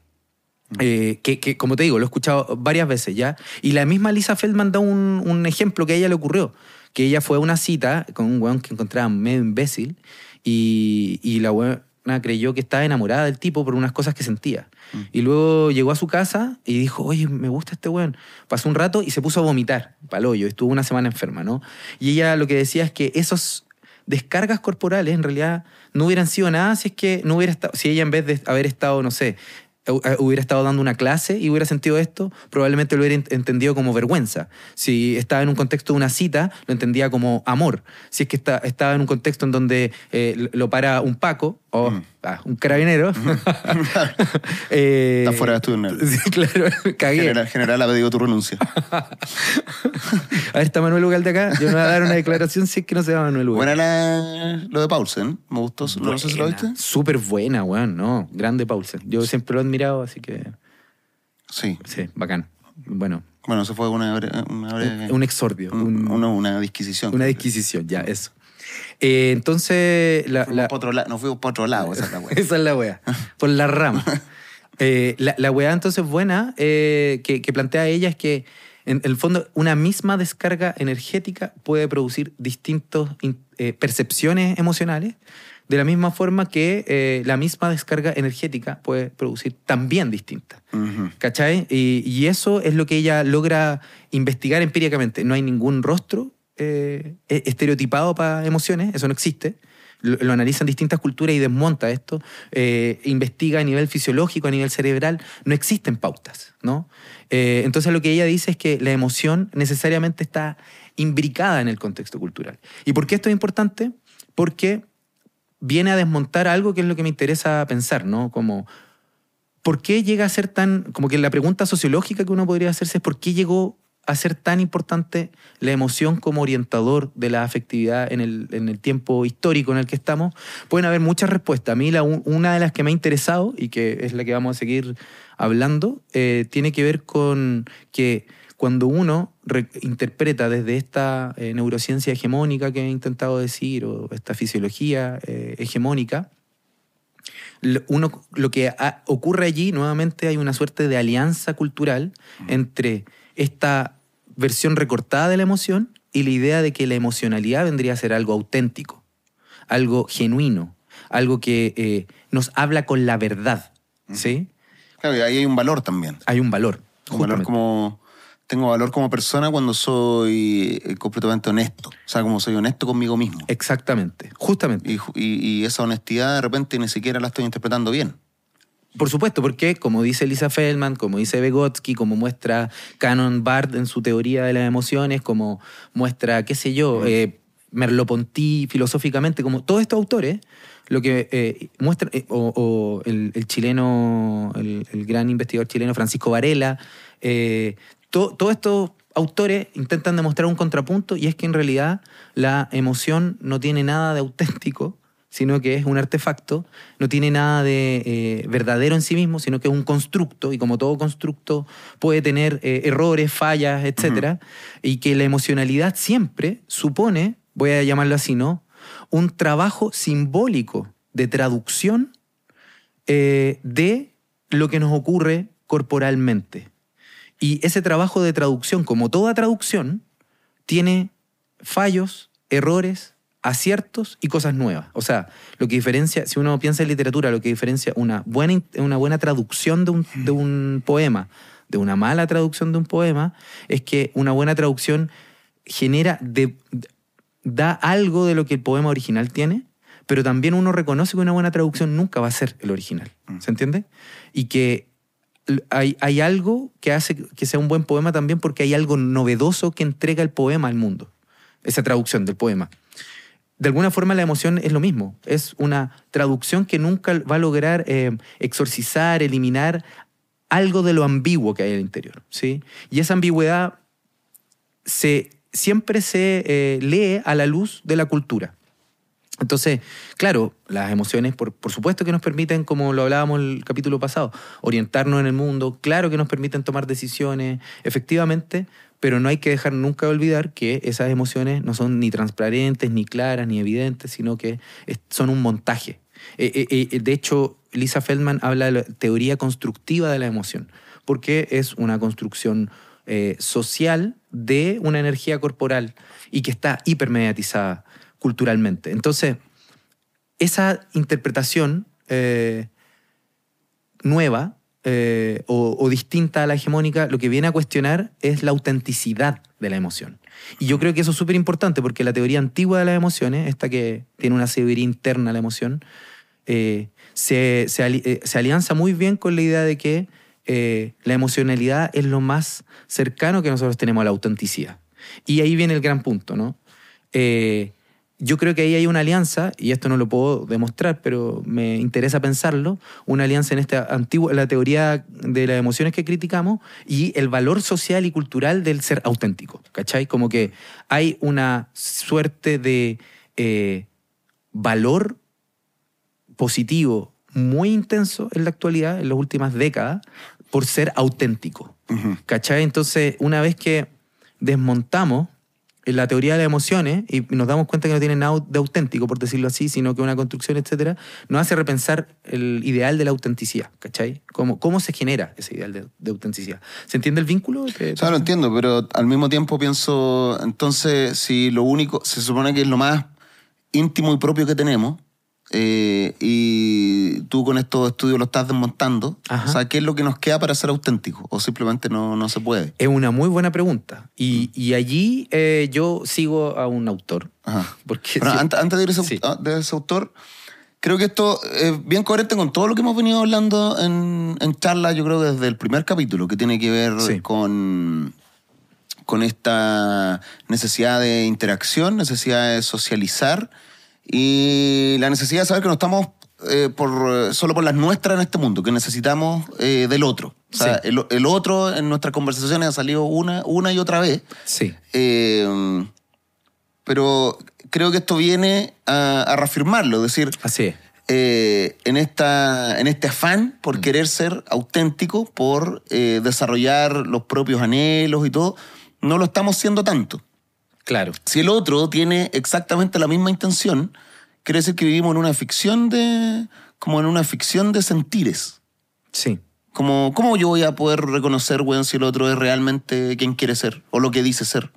Eh, que, que, como te digo, lo he escuchado varias veces ya. Y la misma Lisa Feldman da un, un ejemplo que a ella le ocurrió. Que ella fue a una cita con un weón que encontraba medio imbécil y, y la weona creyó que estaba enamorada del tipo por unas cosas que sentía. Y luego llegó a su casa y dijo, oye, me gusta este weón. Pasó un rato y se puso a vomitar, palollo. Estuvo una semana enferma, ¿no? Y ella lo que decía es que esos descargas corporales en realidad no hubieran sido nada si es que no hubiera estado, si ella en vez de haber estado, no sé, eh, hubiera estado dando una clase y hubiera sentido esto, probablemente lo hubiera ent- entendido como vergüenza. Si estaba en un contexto de una cita, lo entendía como amor. Si es que está, estaba en un contexto en donde eh, lo para un Paco o Mm. ah, un carabinero. eh, Está fuera de estudio. Sí, claro, cagué. General, general, ha pedido tu renuncia. A ver, está Manuel Ugalde acá. Yo me voy a dar una declaración si es que no se llama Manuel Ugalde. Buena la- lo de Paulsen. Me gustó. No sé si lo viste. Súper buena, weón, no. Grande Paulsen. Yo siempre lo he admirado, así que Sí. sí, bacán. Bueno, Bueno, eso fue una, una un exordio, un- un- una, una disquisición. una disquisición, ya, eso. Eh, entonces, la, Fuimos la- nos fuimos para otro lado. Esa es la wea. esa es la wea, por la rama. Eh, la, la wea entonces buena eh, que, que plantea ella es que en el fondo una misma descarga energética puede producir distintas percepciones emocionales de la misma forma que eh, la misma descarga energética puede producir también distintas. Ujú. ¿Cachai? Y, y eso es lo que ella logra investigar empíricamente. No hay ningún rostro eh, estereotipado para emociones, eso no existe. Lo, lo analiza en distintas culturas y desmonta esto. Eh, investiga a nivel fisiológico, a nivel cerebral. No existen pautas, ¿no? Eh, entonces lo que ella dice es que la emoción necesariamente está imbricada en el contexto cultural. ¿Y por qué esto es importante? Porque viene a desmontar algo que es lo que me interesa pensar, ¿no? Como, ¿por qué llega a ser tan, como que la pregunta sociológica que uno podría hacerse es por qué llegó a ser tan importante la emoción como orientador de la afectividad en el, en el tiempo histórico en el que estamos? Pueden haber muchas respuestas. A mí la, una de las que me ha interesado y que es la que vamos a seguir hablando, eh, tiene que ver con que cuando uno re- interpreta desde esta eh, neurociencia hegemónica que he intentado decir, o esta fisiología eh, hegemónica, lo- uno, lo que ocurre allí, nuevamente hay una suerte de alianza cultural entre esta versión recortada de la emoción y la idea de que la emocionalidad vendría a ser algo auténtico, algo genuino, algo que eh, nos habla con la verdad. ¿Sí? Claro, y ahí hay un valor también. Hay un valor. Un valor como. Tengo valor como persona cuando soy eh, completamente honesto. O sea, como soy honesto conmigo mismo. Exactamente, justamente. Y, y- y esa honestidad de repente ni siquiera la estoy interpretando bien. Por supuesto, porque como dice Lisa Feldman, como dice Vygotsky, como muestra Canon Barth en su teoría de las emociones, como muestra, qué sé yo, eh, Merleau-Ponty filosóficamente, como todos estos autores, lo que eh, muestran, eh, o, o el, el chileno, el, el gran investigador chileno Francisco Varela, to- todos estos autores intentan demostrar un contrapunto y es que en realidad la emoción no tiene nada de auténtico, sino que es un artefacto, no tiene nada de eh, verdadero en sí mismo, sino que es un constructo, y como todo constructo puede tener eh, errores, fallas, etc. Y que la emocionalidad siempre supone, voy a llamarlo así, ¿no? Un trabajo simbólico de traducción eh, de lo que nos ocurre corporalmente. Y ese trabajo de traducción, como toda traducción, tiene fallos, errores, aciertos y cosas nuevas. O sea, lo que diferencia, si uno piensa en literatura, lo que diferencia una buena, una buena traducción de un, de un poema de una mala traducción de un poema es que una buena traducción genera, de- da algo de lo que el poema original tiene, pero también uno reconoce que una buena traducción nunca va a ser el original. ¿Se entiende? Y que hay, hay algo que hace que sea un buen poema también porque hay algo novedoso que entrega el poema al mundo. Esa traducción del poema. De alguna forma la emoción es lo mismo. Es una traducción que nunca va a lograr eh, exorcizar, eliminar algo de lo ambiguo que hay al interior. ¿sí? Y esa ambigüedad se, siempre se eh, lee a la luz de la cultura. Entonces, claro, las emociones, por, por supuesto que nos permiten, como lo hablábamos el capítulo pasado, orientarnos en el mundo, claro que nos permiten tomar decisiones, efectivamente, pero no hay que dejar nunca de olvidar que esas emociones no son ni transparentes, ni claras, ni evidentes, sino que son un montaje. Eh, eh, eh, de hecho, Lisa Feldman habla de la teoría constructiva de la emoción, porque es una construcción eh, social de una energía corporal y que está hipermediatizada culturalmente. Entonces, esa interpretación eh, nueva eh, o, distinta a la hegemónica, lo que viene a cuestionar es la autenticidad de la emoción. Y yo creo que eso es súper importante porque la teoría antigua de las emociones, esta que tiene una sabiduría interna a la emoción, eh, se, eh, se alianza muy bien con la idea de que la emocionalidad es lo más cercano que nosotros tenemos a la autenticidad. Y ahí viene el gran punto, ¿no? Yo creo que ahí hay una alianza, y esto no lo puedo demostrar, pero me interesa pensarlo, una alianza en esta antigua, la teoría de las emociones que criticamos y el valor social y cultural del ser auténtico, ¿cachai? Como que hay una suerte de eh, valor positivo muy intenso en la actualidad, en las últimas décadas, por ser auténtico. ¿Cachai? Entonces, una vez que desmontamos la teoría de las emociones y nos damos cuenta que no tiene nada de auténtico, por decirlo así, sino que una construcción, etcétera, nos hace repensar el ideal de la autenticidad, ¿cachai? ¿Cómo, cómo se genera ese ideal de, autenticidad? ¿Se entiende el vínculo? ¿Te- O sea, lo entiendo, pero al mismo tiempo pienso, entonces, si lo único, se supone que es lo más íntimo y propio que tenemos, eh, y tú con estos estudios lo estás desmontando, Ajá. o sea, ¿qué es lo que nos queda para ser auténticos? ¿O simplemente no, no se puede? Es una muy buena pregunta. Y, y allí eh, yo sigo a un autor. Ajá. Porque Bueno, sí- antes, antes de ir a ese, Sí. de ese autor, creo que esto es bien coherente con todo lo que hemos venido hablando en, en charlas, yo creo desde el primer capítulo, que tiene que ver Sí. con, con esta necesidad de interacción, necesidad de socializar y la necesidad de saber que no estamos eh, por, solo por las nuestras en este mundo, que necesitamos eh, del otro. O sea, Sí. el, el otro en nuestras conversaciones ha salido una, una y otra vez. Sí. Eh, pero creo que esto viene a, a reafirmarlo, es decir, Así es. eh, en, esta, en este afán por querer ser auténtico, por eh, desarrollar los propios anhelos y todo, no lo estamos siendo tanto. Claro. Si el otro tiene exactamente la misma intención, quiere decir que vivimos en una ficción de como en una ficción de sentires. Sí. Como, ¿Cómo yo voy a poder reconocer, weón, si el otro es realmente quien quiere ser o lo que dice ser?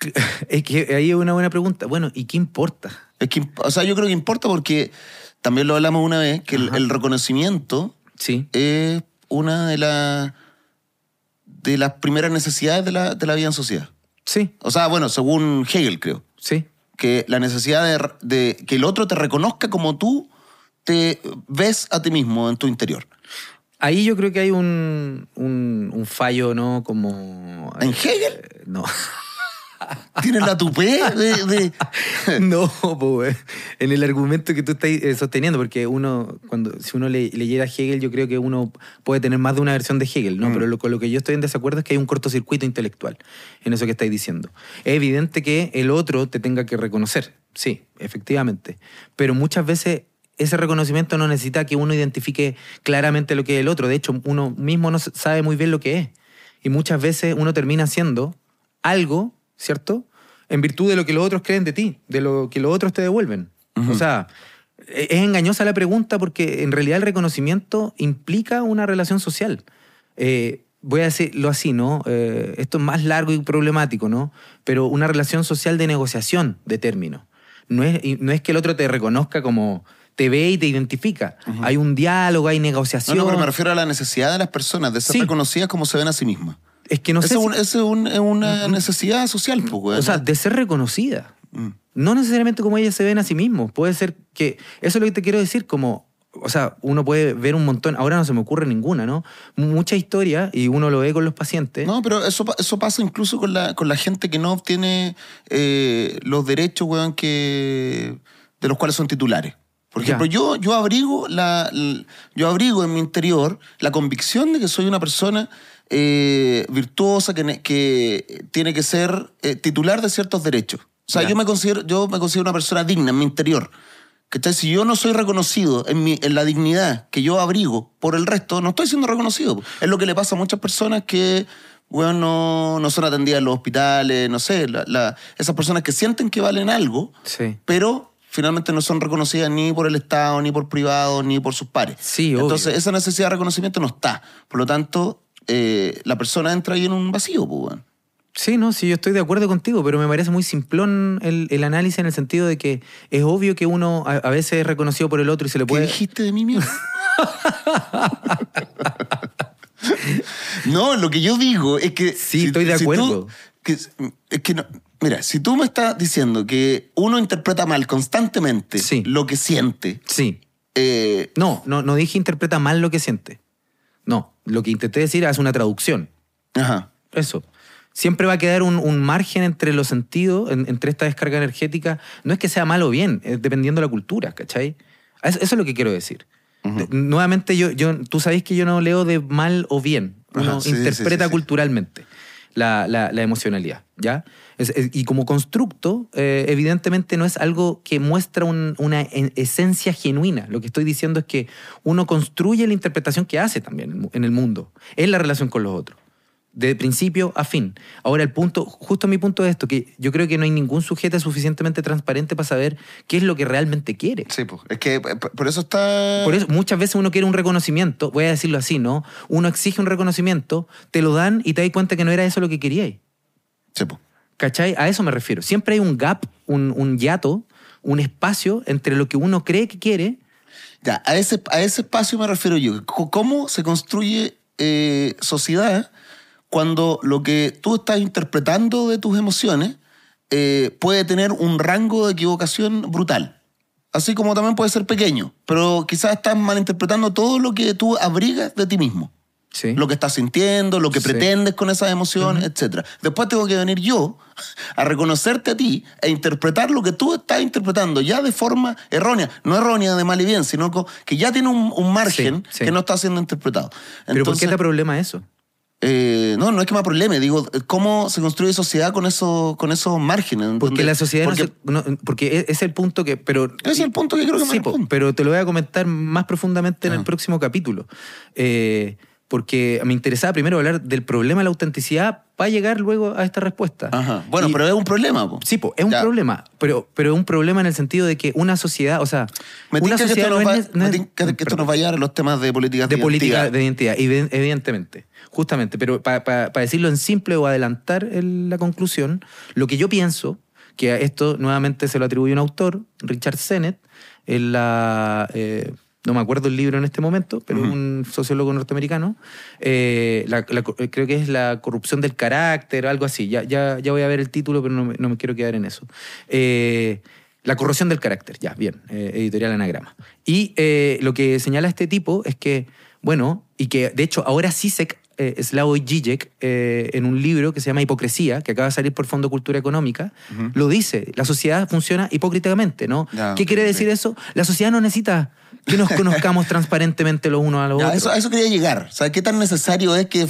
Es que ahí es una buena pregunta. Bueno, ¿y qué importa? Es que, o sea, yo creo que importa porque también lo hablamos una vez, que el, reconocimiento Sí. es una de, la- de las primeras necesidades de la, de la vida en sociedad. Sí, O sea, bueno, según Hegel, creo. sí. Que la necesidad de, de que el otro te reconozca como tú te ves a ti mismo en tu interior. Ahí yo creo que hay un, un, un fallo, ¿no? Como... ¿En Hegel? Eh, No. Tienes la tupé de... de- No, pues, en el argumento que tú estás eh, sosteniendo, porque uno, cuando, si uno le, leyera Hegel, yo creo que uno puede tener más de una versión de Hegel, ¿no? Mm. Pero lo, con lo que yo estoy en desacuerdo es que hay un cortocircuito intelectual en eso que estáis diciendo. Es evidente que el otro te tenga que reconocer, sí, efectivamente. Pero muchas veces ese reconocimiento no necesita que uno identifique claramente lo que es el otro. De hecho, uno mismo no sabe muy bien lo que es. Y muchas veces uno termina haciendo algo, ¿cierto? En virtud de lo que los otros creen de ti, de lo que los otros te devuelven. O sea, e- es engañosa la pregunta porque en realidad el reconocimiento implica una relación social. Eh, voy a decirlo así, ¿no? Eh, esto es más largo y problemático, ¿no? Pero una relación social de negociación de términos. No es, no es que el otro te reconozca como te ve y te identifica. Hay un diálogo, hay No, negociación. no, pero me refiero a la necesidad de las personas de ser Sí. reconocidas como se ven a sí mismas. Es que no sé es, si- un- ese es un- es una necesidad social, pues, weón. O sea, de ser reconocida. Mm. No necesariamente como ellas se ven a sí mismos. Puede ser que. Eso es lo que te quiero decir, como. O sea, uno puede ver un montón. Ahora no se me ocurre ninguna, ¿no? Mucha historia y uno lo ve con los pacientes. No, pero eso, eso pasa incluso con la, con la gente que no obtiene eh, los derechos, weón, que, de los cuales son titulares. Por Ya. ejemplo, yo, yo, abrigo la, yo abrigo en mi interior la convicción de que soy una persona eh, virtuosa que, que tiene que ser eh, titular de ciertos derechos. O sea, yo me, considero, yo me considero una persona digna en mi interior. ¿Cachai? Si yo no soy reconocido en, mi, en la dignidad que yo abrigo por el resto, no estoy siendo reconocido. Es lo que le pasa a muchas personas que bueno, no, no son atendidas en los hospitales, no sé, la- la- esas personas que sienten que valen algo, Sí. pero finalmente no son reconocidas ni por el Estado, ni por privados, ni por sus pares. Sí, obvio. Entonces, esa necesidad de reconocimiento no está. Por lo tanto, eh, la persona entra ahí en un vacío, pues. Sí, no, sí, yo estoy de acuerdo contigo, pero me parece muy simplón el, el análisis en el sentido de que es obvio que uno a, a veces es reconocido por el otro y se le ¿Qué puede. dijiste de mí mierda? no, lo que yo digo es que... Sí, estoy de tú- acuerdo. que- es que no, mira, si tú me estás diciendo que uno interpreta mal constantemente Sí. lo que siente, Sí. eh, No, no, no dije interpreta mal lo que siente. No, lo que intenté decir es una traducción. ajá, Eso. Siempre va a quedar un, un margen entre los sentidos, en- entre esta descarga energética. No es que sea mal o bien, es dependiendo de la cultura, ¿cachai? Eso, eso es lo que quiero decir. De- nuevamente, yo, yo, tú sabéis que yo no leo de mal o bien. Uno Ajá, sí, sí, interpreta sí, sí. culturalmente la, la- la emocionalidad, ¿ya? Es- es- y como constructo, eh, evidentemente no es algo que muestra un- una en- esencia genuina. Lo que estoy diciendo es que uno construye la interpretación que hace también en el mundo, en la relación con los otros de principio a fin. Ahora, el punto, justo mi punto es esto, que yo creo que no hay ningún sujeto suficientemente transparente para saber qué es lo que realmente quiere. sí, pues, es que eh, por eso está... Por eso muchas veces uno quiere un reconocimiento, voy a decirlo así, ¿no? Uno exige un reconocimiento, te lo dan y te das cuenta que no era eso lo que queríais. Sí, pues. ¿Cachai? A eso me refiero. Siempre hay un gap, un, un hiato, un espacio entre lo que uno cree que quiere. Ya, a ese, a ese espacio me refiero yo. ¿Cómo se construye eh, sociedad cuando lo que tú estás interpretando de tus emociones eh, puede tener un rango de equivocación brutal? Así como también puede ser pequeño, pero quizás estás malinterpretando todo lo que tú abrigas de ti mismo. Sí. Lo que estás sintiendo, lo que Sí. pretendes con esas emociones, etc. Después tengo que venir yo a reconocerte a ti e interpretar lo que tú estás interpretando ya de forma errónea. No errónea de mal y bien, sino que ya tiene un, un margen Sí, que no está siendo interpretado. Pero ¿por qué te problema eso? eh, no, no es que me probleme. Digo, ¿cómo se construye sociedad con, eso, con esos márgenes? Porque la sociedad no porque se- no- porque es, es el punto que... Pero, es el punto que creo que me Sí, po, responde. pero te lo voy a comentar más profundamente en el Ajá. próximo capítulo. Eh, porque me interesaba primero hablar del problema de la autenticidad para llegar luego a esta respuesta. Ajá. Bueno, Y- pero es un problema. po. Sí, po, es un Ya. problema, pero, pero es un problema en el sentido de que una sociedad, o sea, Me una tinca que sociedad esto no va, es... no me es- que esto nos va a llevar a los temas de políticas de, de política identidad. de identidad, evi- evidentemente, justamente, pero para decirlo en simple o adelantar el- la conclusión, lo que yo pienso, que a esto nuevamente se lo atribuye un autor, Richard Sennett, en la... eh, no me acuerdo el libro en este momento, pero un sociólogo norteamericano, eh, la- la- creo que es la corrupción del carácter, algo así, ya, ya, ya voy a ver el título, pero no me, no me quiero quedar en eso. Eh, la corrosión del carácter, ya, bien, eh, editorial anagrama. Y lo que señala este tipo es que, bueno, y que de hecho ahora Sisek, eh, Slavoj Žižek, eh, en un libro que se llama Hipocresía, que acaba de salir por Fondo Cultura Económica, lo dice, la sociedad funciona hipócritamente, ¿no? ¿Qué quiere decir eso? La sociedad no necesita que nos conozcamos transparentemente los unos a los Ya, otros. eso, a eso quería llegar. O sea, ¿qué tan necesario es que,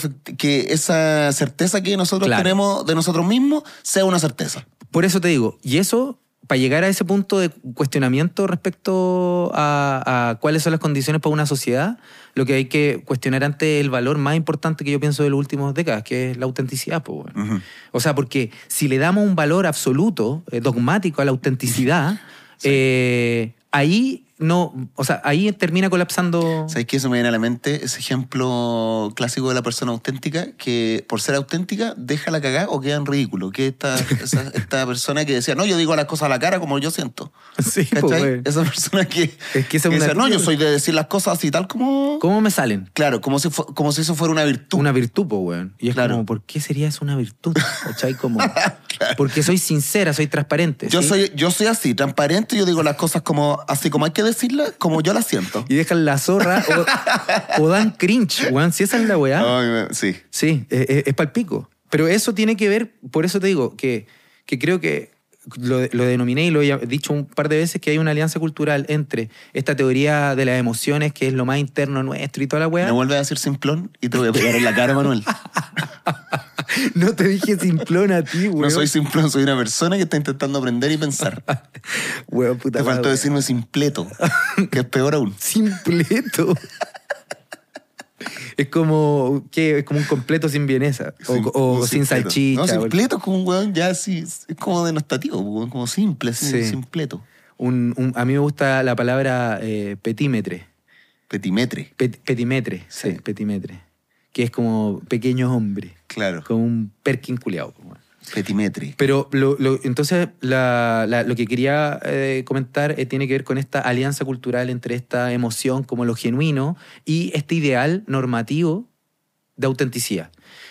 esa certeza que nosotros Claro. tenemos de nosotros mismos sea una certeza? Por eso te digo, y eso, para llegar a ese punto de cuestionamiento respecto a, a cuáles son las condiciones para una sociedad, lo que hay que cuestionar ante el valor más importante que yo pienso de las últimas décadas, que es la autenticidad. pues, bueno. O sea, porque si le damos un valor absoluto, eh, dogmático a la autenticidad, eh, ahí no, o sea, ahí termina colapsando. ¿Sabes qué? Eso me viene a la mente ese ejemplo clásico de la persona auténtica que por ser auténtica deja la cagada o queda en ridículo. Que esta, esa- esta persona que decía, no, yo digo las cosas a la cara como yo siento. Sí, pues. Esa persona que, Es que esa que decía, no, yo soy de decir las cosas así tal como... ¿Cómo me salen? Claro, como si, como si eso fuera una virtud. Una virtud, pues, weón. Y es Claro. como, ¿por qué sería eso una virtud? ¿Cachai? Como, Porque soy sincera, soy transparente. Yo ¿sí? soy, yo soy así, transparente, yo digo las cosas como así como hay que decirlas, como yo las siento. Y dejan la zorra o, o dan cringe, weón. Si esa es la weá. Ay, me- sí. Sí, es, es, es palpico. Pero eso tiene que ver, por eso te digo, que, que creo que lo, lo denominé y lo he dicho un par de veces, que hay una alianza cultural entre esta teoría de las emociones, que es lo más interno nuestro y toda la Me weá. vuelves a decir simplón y te voy a pegar en la cara, Manuel. No te dije simplón a ti, weón. No soy simplón, soy una persona que está intentando aprender y pensar. Weón, puta Te faltó decirme simpleto, que es peor aún. Simpleto. Es como, ¿qué? Es como un completo sin vienesa. O, sin salchicha. No, simpleto es como un weón ya así, es como denostativo, weón, como simple, así, Sí. simpleto. un- un- a mí me gusta la palabra eh, petímetre. Petimetre, Pet- petimetre, sí, Sí. petimetre. Que es como pequeño hombre. claro. Como un perkin culiao. Petimetre. Pero lo, lo- entonces la- la- lo que quería eh, comentar eh, tiene que ver con esta alianza cultural entre esta emoción como lo genuino y este ideal normativo de autenticidad.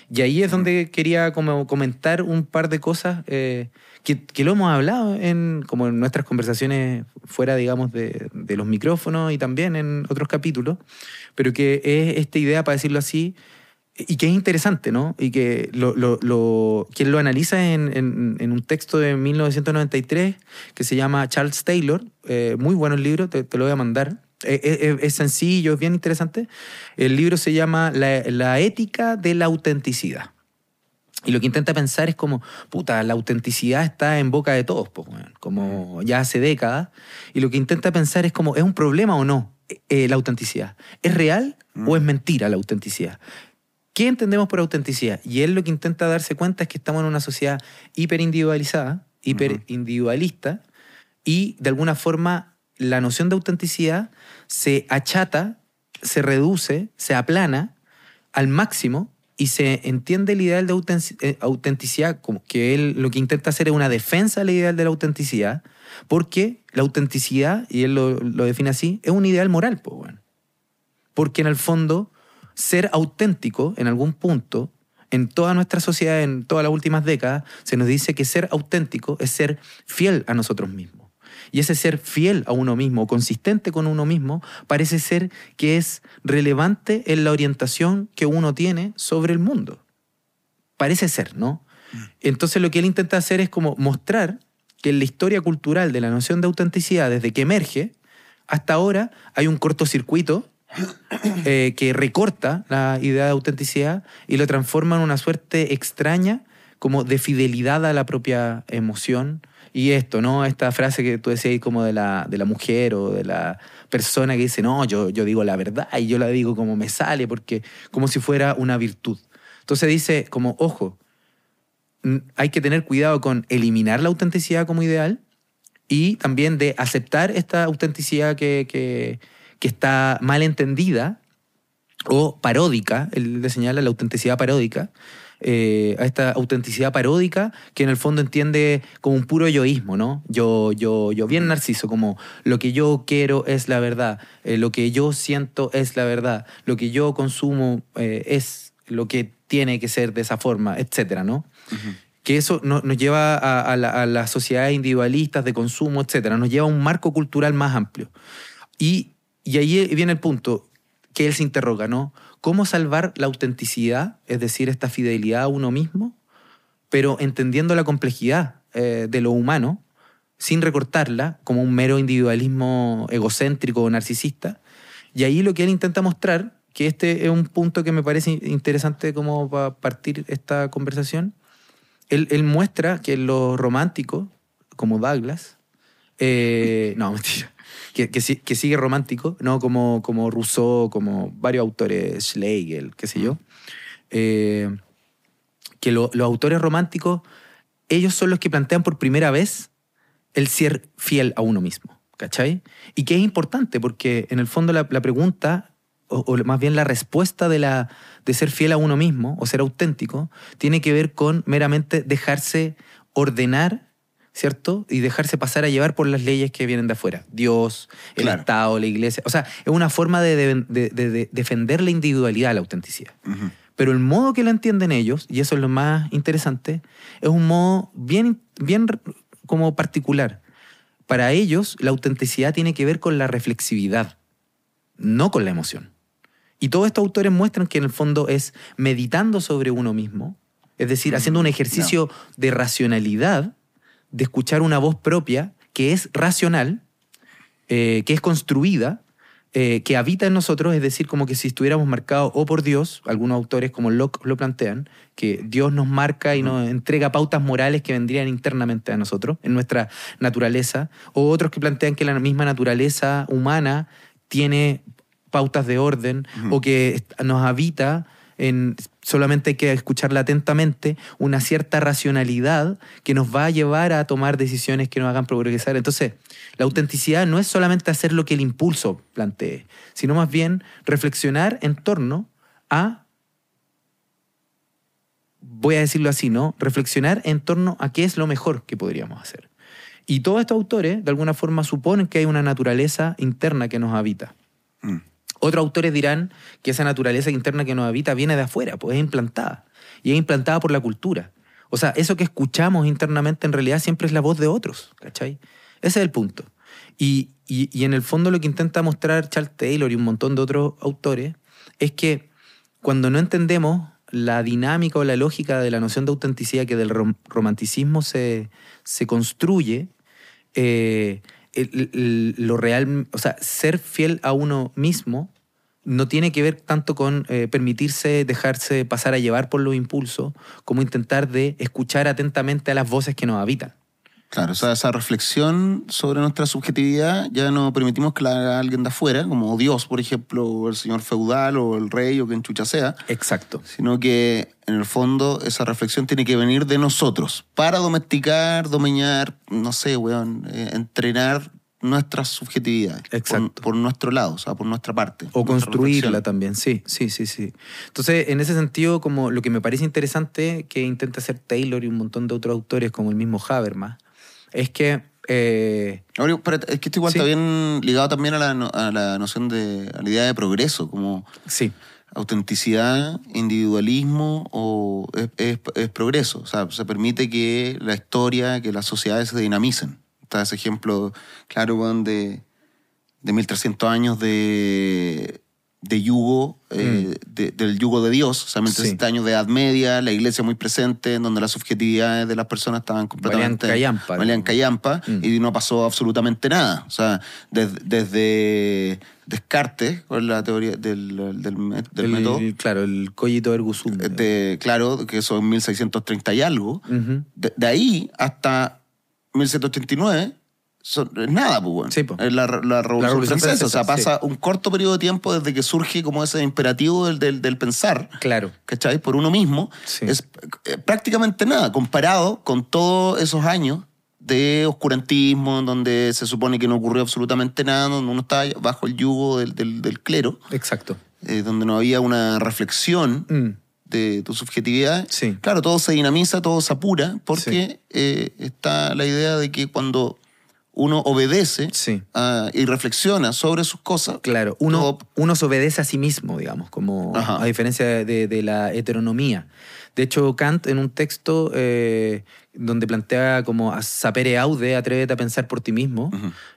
Y ahí es donde quería como comentar un par de cosas eh, que, que lo hemos hablado en, como en nuestras conversaciones fuera, digamos, de, de los micrófonos y también en otros capítulos, pero que es esta idea, para decirlo así, y que es interesante, ¿no? Y que lo, lo, lo- quien lo analiza en, en- en un texto de 1993 que se llama Charles Taylor, eh, muy bueno el libro, te, te lo voy a mandar. Eh, eh, eh, es sencillo, es bien interesante. El libro se llama La, la ética de la autenticidad. Y lo que intenta pensar es como, puta, la autenticidad está en boca de todos, pues, como ya hace décadas. Y lo que intenta pensar es como, ¿es un problema o no eh, la autenticidad? ¿Es real o es mentira la autenticidad? ¿Qué entendemos por autenticidad? Y él lo que intenta darse cuenta es que estamos en una sociedad hiperindividualizada, hiperindividualista, y de alguna forma la noción de autenticidad se achata, se reduce, se aplana al máximo y se entiende el ideal de eh, autenticidad como que él lo que intenta hacer es una defensa del ideal de la autenticidad, porque la autenticidad, y él lo, lo define así, es un ideal moral, pues bueno. Porque en el fondo, ser auténtico en algún punto, en toda nuestra sociedad, en todas las últimas décadas, se nos dice que ser auténtico es ser fiel a nosotros mismos. Y ese ser fiel a uno mismo, consistente con uno mismo, parece ser que es relevante en la orientación que uno tiene sobre el mundo. Parece ser, ¿no? Entonces lo que él intenta hacer es como mostrar que en la historia cultural de la noción de autenticidad, desde que emerge, hasta ahora hay un cortocircuito eh, que recorta la idea de autenticidad y lo transforma en una suerte extraña como de fidelidad a la propia emoción y esto, ¿no? Esta frase que tú decías como de la, de la mujer o de la persona que dice, no, yo, yo digo la verdad y yo la digo como me sale, porque como si fuera una virtud. Entonces dice como, ojo, hay que tener cuidado con eliminar la autenticidad como ideal y también de aceptar esta autenticidad que, que, que está mal entendida o paródica, él le señala la autenticidad paródica, eh, a esta autenticidad paródica que en el fondo entiende como un puro yoísmo, ¿no? Yo, yo, yo bien narciso, como lo que yo quiero es la verdad, eh, lo que yo siento es la verdad, lo que yo consumo eh, es lo que tiene que ser de esa forma, etcétera, ¿no? Que eso nos lleva a, a, las sociedades individualistas de consumo, etcétera, nos lleva a un marco cultural más amplio. Y, y ahí viene el punto que él se interroga, ¿no? cómo salvar la autenticidad, es decir, esta fidelidad a uno mismo, pero entendiendo la complejidad eh, de lo humano, sin recortarla como un mero individualismo egocéntrico o narcisista. Y ahí lo que él intenta mostrar, que este es un punto que me parece interesante como para partir esta conversación, él, muestra que los románticos, como Douglas, eh, no, mentira, que, sigue romántico, ¿no? Como, como Rousseau, como varios autores, Schlegel, qué sé yo. Eh, que los autores románticos, ellos son los que plantean por primera vez el ser fiel a uno mismo, ¿cachai? Y que es importante porque en el fondo la, pregunta, o, o, más bien la respuesta de, la, de ser fiel a uno mismo o ser auténtico, tiene que ver con meramente dejarse ordenar ¿cierto? Y dejarse pasar a llevar por las leyes que vienen de afuera. Dios, el Estado, la iglesia. O sea, es una forma de, defender la individualidad, la autenticidad. Pero el modo que lo entienden ellos, y eso es lo más interesante, es un modo bien, bien como particular. Para ellos, la autenticidad tiene que ver con la reflexividad, no con la emoción. Y todos estos autores muestran que en el fondo es meditando sobre uno mismo, es decir, haciendo un ejercicio de racionalidad, de escuchar una voz propia que es racional, eh, que es construida, eh, que habita en nosotros, es decir, como que si estuviéramos marcados o por Dios, algunos autores como Locke lo plantean, que Dios nos marca y nos entrega pautas morales que vendrían internamente a nosotros, en nuestra naturaleza, o otros que plantean que la misma naturaleza humana tiene pautas de orden o que nos habita solamente hay que escucharla atentamente, una cierta racionalidad que nos va a llevar a tomar decisiones que nos hagan progresar. Entonces, la autenticidad no es solamente hacer lo que el impulso plantee, sino más bien reflexionar en torno a, voy a decirlo así, ¿no? Reflexionar en torno a qué es lo mejor que podríamos hacer. Y todos estos autores, de alguna forma, suponen que hay una naturaleza interna que nos habita. Mm. Otros autores dirán que esa naturaleza interna que nos habita viene de afuera, pues es implantada. Y es implantada por la cultura. O sea, eso que escuchamos internamente en realidad siempre es la voz de otros, ¿cachai? Ese es el punto. Y, y, en el fondo lo que intenta mostrar Charles Taylor y un montón de otros autores es que cuando no entendemos la dinámica o la lógica de la noción de autenticidad que del romanticismo se, se construye, eh, lo real, o sea, ser fiel a uno mismo no tiene que ver tanto con eh, permitirse dejarse pasar a llevar por los impulsos, como intentar de escuchar atentamente a las voces que nos habitan. Claro, o sea, esa reflexión sobre nuestra subjetividad ya no permitimos que la haga alguien de afuera, como Dios, por ejemplo, o el señor feudal, o el rey, o quien chucha sea. Exacto. Sino que, en el fondo, esa reflexión tiene que venir de nosotros, para domesticar, dominar, no sé, weón, eh, entrenar nuestra subjetividad. Exacto. Por, nuestro lado, o sea, por nuestra parte. O construirla también, sí, sí, sí, sí. Entonces, en ese sentido, como lo que me parece interesante que intenta hacer Taylor y un montón de otros autores, como el mismo Habermas, es que... Eh, es que esto igual está bien ligado también a la, a la noción de, a la idea de progreso, como... Sí autenticidad, individualismo o es, es, progreso. O sea, se permite que la historia, que las sociedades se dinamicen. Está ese ejemplo claro, de, de 1300 años de, de yugo, eh, mm. del yugo de Dios, o sea, 1300 años de Edad Media, la iglesia muy presente, en donde las subjetividades de las personas estaban completamente... Valían callampa. Mm. y no pasó absolutamente nada. O sea, desde, Descartes, con la teoría del, del, método... Claro, el cogito ergo sum. De, claro, que son 1630 y algo. de ahí hasta 1789 son- es nada, pues, bueno. Sí, po. Es la, la Revolución, Revolución Francesa. O sea, pasa un corto periodo de tiempo desde que surge como ese imperativo del, del, del pensar. Claro. ¿cachai? Por uno mismo, Sí. es eh, prácticamente nada, comparado con todos esos años de oscurantismo, en donde se supone que no ocurrió absolutamente nada, donde uno estaba bajo el yugo del, del- del clero, Exacto. eh, donde no había una reflexión Mm. de tu subjetividad. Sí. Claro, todo se dinamiza, todo se apura, porque eh, está la idea de que cuando uno obedece Sí. ah, y reflexiona sobre sus cosas, Claro, uno, uno se obedece a sí mismo, digamos, como Ajá. a diferencia de, de la heteronomía. De hecho, Kant en un texto eh, donde plantea como a sapere aude, atrévete a pensar por ti mismo,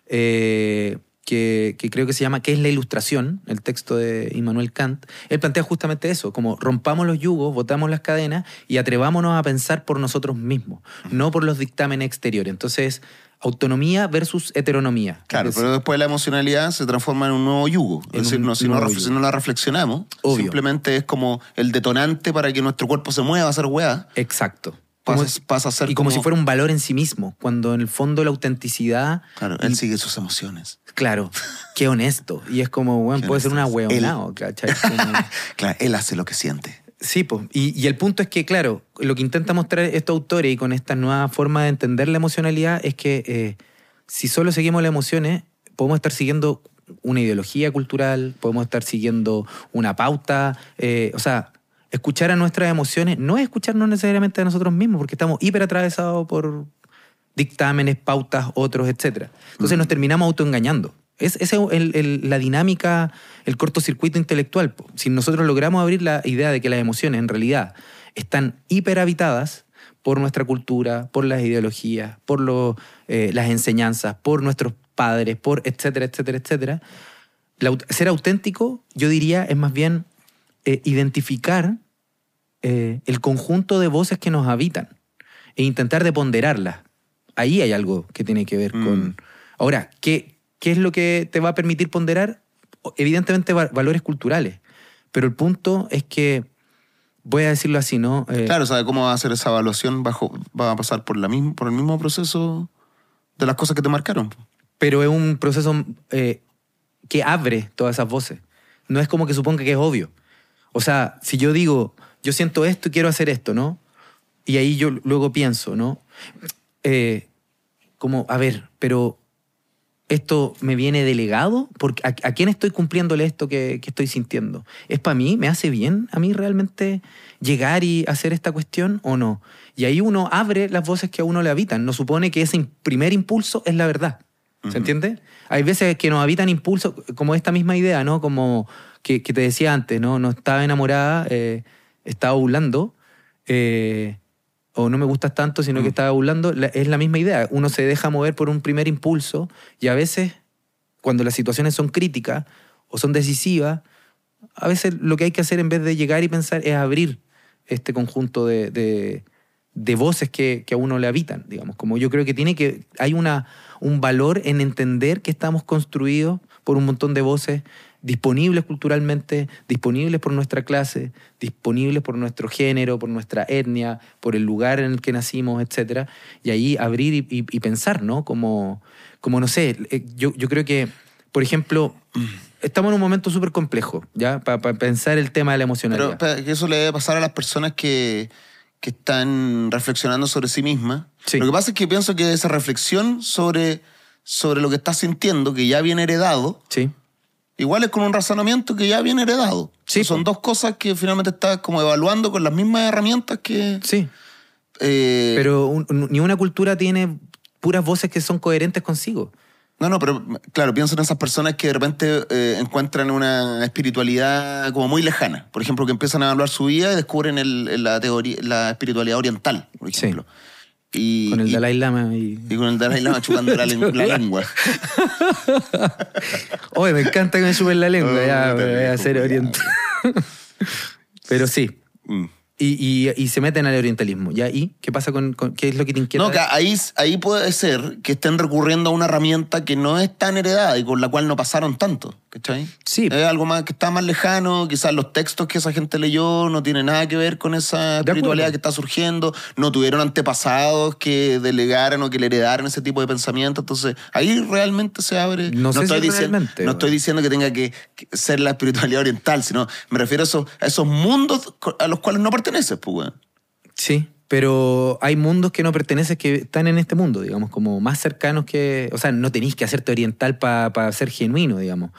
eh, que, que creo que se llama ¿Qué es la ilustración? El texto de Immanuel Kant. Él plantea justamente eso, como rompamos los yugos, botamos las cadenas y atrevámonos a pensar por nosotros mismos, no por los dictámenes exteriores. Entonces, autonomía versus heteronomía. Claro, pero después la emocionalidad se transforma en un nuevo yugo. Es decir, no, si, no, si la reflexionamos, Obvio. simplemente es como el detonante para que nuestro cuerpo se mueva a hacer weá. Exacto. Pasa, a ser y como, si fuera un valor en sí mismo, cuando en el fondo la autenticidad, Claro, él sigue sus emociones. claro, qué honesto. Y es como, bueno, Qué puede ser una. Como- Claro, él hace lo que siente. Sí, pues. Y, y el punto es que, claro, lo que intenta mostrar estos autores y con esta nueva forma de entender la emocionalidad es que eh, si solo seguimos las emociones, podemos estar siguiendo una ideología cultural, podemos estar siguiendo una pauta, eh, o sea, escuchar a nuestras emociones no es escucharnos necesariamente a nosotros mismos, porque estamos hiper atravesados por dictámenes, pautas, otros, etc. Entonces nos terminamos autoengañando. Es, esa es el- el- la dinámica, el cortocircuito intelectual. Si nosotros logramos abrir la idea de que las emociones en realidad están hiperhabitadas por nuestra cultura, por las ideologías, por lo- eh, las enseñanzas, por nuestros padres, por etcétera, etcétera, etcétera, la ser auténtico, yo diría, es más bien eh, identificar eh, el conjunto de voces que nos habitan e intentar de ponderarlas. Ahí hay algo que tiene que ver Mm. con... Ahora, ¿qué, ¿qué es lo que te va a permitir ponderar? Evidentemente va- valores culturales, pero el punto es que, voy a decirlo así, ¿no? Eh, Claro, ¿sabe cómo va a hacer esa evaluación? Bajo, va a pasar por, la misma, por el mismo proceso de las cosas que te marcaron. Pero es un proceso eh, que abre todas esas voces. No es como que suponga que es obvio. O sea, si yo digo, yo siento esto y quiero hacer esto, ¿no? Y ahí yo luego pienso, ¿no? Eh, como, a ver, pero ¿esto me viene delegado? Porque, ¿a, a quién estoy cumpliéndole esto que, que estoy sintiendo? ¿Es para mí? ¿Me hace bien a mí realmente llegar y hacer esta cuestión o no? Y ahí uno abre las voces que a uno le habitan. No supone que ese im- primer impulso es la verdad. ¿Se entiende? Hay veces que nos habitan impulsos, como esta misma idea, ¿no? Como que, que te decía antes, ¿no? No estaba enamorada, eh, estaba burlando, eh, o no me gustas tanto, sino que Mm. estaba burlando. La- es la misma idea. Uno se deja mover por un primer impulso y a veces, cuando las situaciones son críticas o son decisivas, a veces lo que hay que hacer en vez de llegar y pensar es abrir este conjunto de, de- de voces que, que a uno le habitan, digamos. Como yo creo que tiene que. Hay una, un valor en entender que estamos construidos por un montón de voces disponibles culturalmente, disponibles por nuestra clase, disponibles por nuestro género, por nuestra etnia, por el lugar en el que nacimos, etc. Y ahí abrir y, y- y pensar, ¿no? Como, como no sé, eh, yo, yo creo que, por ejemplo, estamos en un momento súper complejo, ¿ya? Para pensar el tema de la Pero emocionalidad. espera, que eso le debe pasar a las personas que, que están reflexionando sobre sí mismas. Sí. Lo que pasa es que pienso que esa reflexión sobre, sobre lo que estás sintiendo, que ya viene heredado, sí. Igual es con un razonamiento que ya viene heredado. Sí, Son dos cosas que finalmente estás como evaluando con las mismas herramientas que... Sí. eh, Pero un- ni una cultura tiene puras voces que son coherentes consigo. No, no, pero claro, pienso en esas personas que de repente eh, encuentran una espiritualidad como muy lejana. Por ejemplo, que empiezan a evaluar su vida y descubren el- la, teoría, la espiritualidad oriental, por Sí. Y, Con el y- Dalai Lama y... y con el Dalai Lama chupando la, la lengua. Oye, me encanta que me chupen la lengua. Oh, ya, voy a culiao. oriental. Pero sí. Mm. Y, y- y se meten al orientalismo. ¿Y qué pasa con, con- qué es lo que te inquieta? No, que ahí, ahí puede ser que estén recurriendo a una herramienta que no es tan heredada y con la cual no pasaron tanto, ¿cachai? Sí. Es algo más que está más lejano, quizás los textos que esa gente leyó no tienen nada que ver con esa espiritualidad que está surgiendo, no tuvieron antepasados que delegaran o que le heredaran ese tipo de pensamiento, entonces ahí realmente se abre... No sé estoy si diciendo, realmente, no estoy diciendo que tenga que, ser la espiritualidad oriental, sino me refiero a esos, a esos mundos a los cuales no perteneces, pues, weón. Sí, pero hay mundos que no pertenecen que están en este mundo, digamos, como más cercanos que. O sea, no tenéis que hacerte oriental para ser genuino, digamos.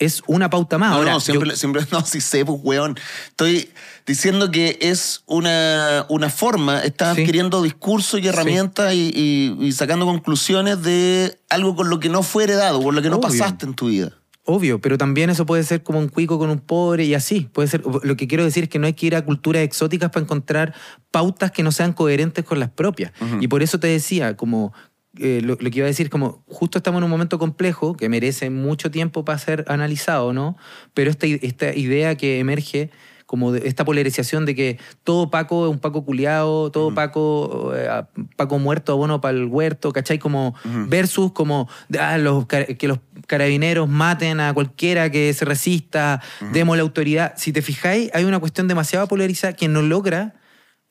Es una pauta más. No, Ahora, no, siempre, yo- siempre, no, si sé, pues, weón. Estoy diciendo que es una, una forma, estás Sí. adquiriendo discursos y herramientas y, y- y sacando conclusiones de algo con lo que no fue heredado, por lo que no Obvio. pasaste en tu vida. Obvio, pero también eso puede ser como un cuico con un pobre y así. Puede ser. Lo que quiero decir es que no hay que ir a culturas exóticas para encontrar pautas que no sean coherentes con las propias. Y por eso te decía, como. eh, lo, lo que iba a decir como justo estamos en un momento complejo que merece mucho tiempo para ser analizado, ¿no? Pero esta, esta idea que emerge como de esta polarización de que todo Paco es un Paco culiado, todo Paco, eh, a- Paco muerto, abono para el huerto, ¿cachai? Como versus como ah, los, que los carabineros maten a cualquiera que se resista, demos la autoridad. Si te fijáis, hay una cuestión demasiado polarizada que no logra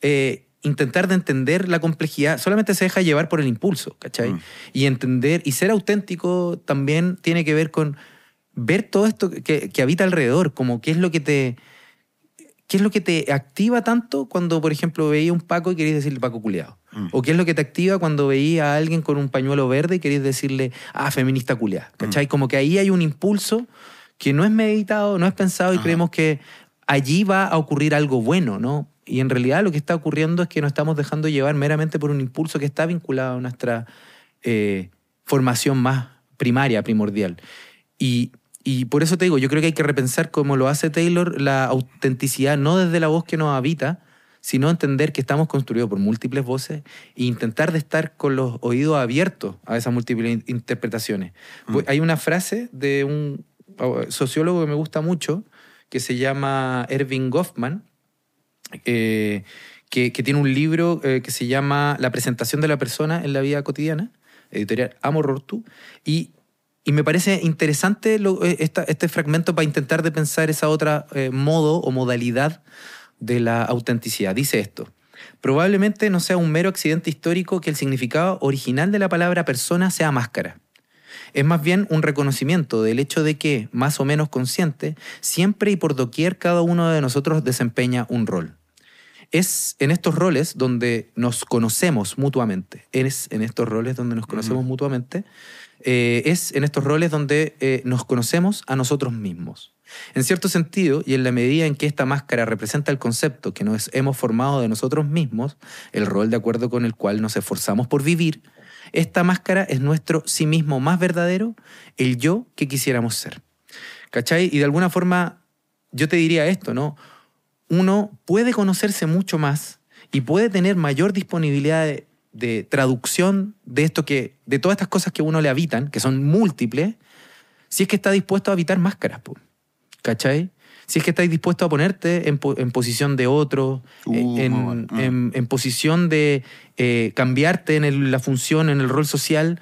eh, intentar de entender la complejidad, solamente se deja llevar por el impulso, ¿cachai? Y entender y ser auténtico también tiene que ver con ver todo esto que, que habita alrededor, como qué es lo que te... ¿Qué es lo que te activa tanto cuando, por ejemplo, veía un Paco y querías decirle Paco culiado? ¿O qué es lo que te activa cuando veía a alguien con un pañuelo verde y querías decirle, ah, feminista culiada? ¿Cachai? Como que ahí hay un impulso que no es meditado, no es pensado y creemos que allí va a ocurrir algo bueno, ¿no? Y en realidad lo que está ocurriendo es que nos estamos dejando llevar meramente por un impulso que está vinculado a nuestra eh, formación más primaria, primordial. Y, y por eso te digo, yo creo que hay que repensar como lo hace Taylor la autenticidad, no desde la voz que nos habita, sino entender que estamos construidos por múltiples voces e intentar de estar con los oídos abiertos a esas múltiples in- interpretaciones. Pues Hay una frase de un uh, sociólogo que me gusta mucho, que se llama Erving Goffman, eh, que, que tiene un libro eh, que se llama La presentación de la persona en la vida cotidiana, editorial Amor Ortu, y, y me parece interesante lo- eh, esta- este fragmento para intentar de pensar esa otra eh, modo o modalidad de la autenticidad. Dice esto. Probablemente no sea un mero accidente histórico que el significado original de la palabra persona sea máscara. Es más bien un reconocimiento del hecho de que, más o menos consciente, siempre y por doquier cada uno de nosotros desempeña un rol. Es en estos roles donde nos conocemos mutuamente. Es en estos roles donde nos conocemos mutuamente. Eh, es en estos roles donde eh, nos conocemos a nosotros mismos. En cierto sentido, y en la medida en que esta máscara representa el concepto que nos hemos formado de nosotros mismos, el rol de acuerdo con el cual nos esforzamos por vivir, esta máscara es nuestro sí mismo más verdadero, el yo que quisiéramos ser. ¿Cachai? Y de alguna forma, yo te diría esto, ¿no? Uno puede conocerse mucho más y puede tener mayor disponibilidad de, de traducción de esto que, de todas estas cosas que a uno le habitan, que son múltiples, si es que está dispuesto a habitar máscaras. ¿cachai? Si es que estáis dispuesto a ponerte en, en posición de otro, Uh, en, muy bueno. Mm. en- en posición de eh, cambiarte en el- la función, en el rol social.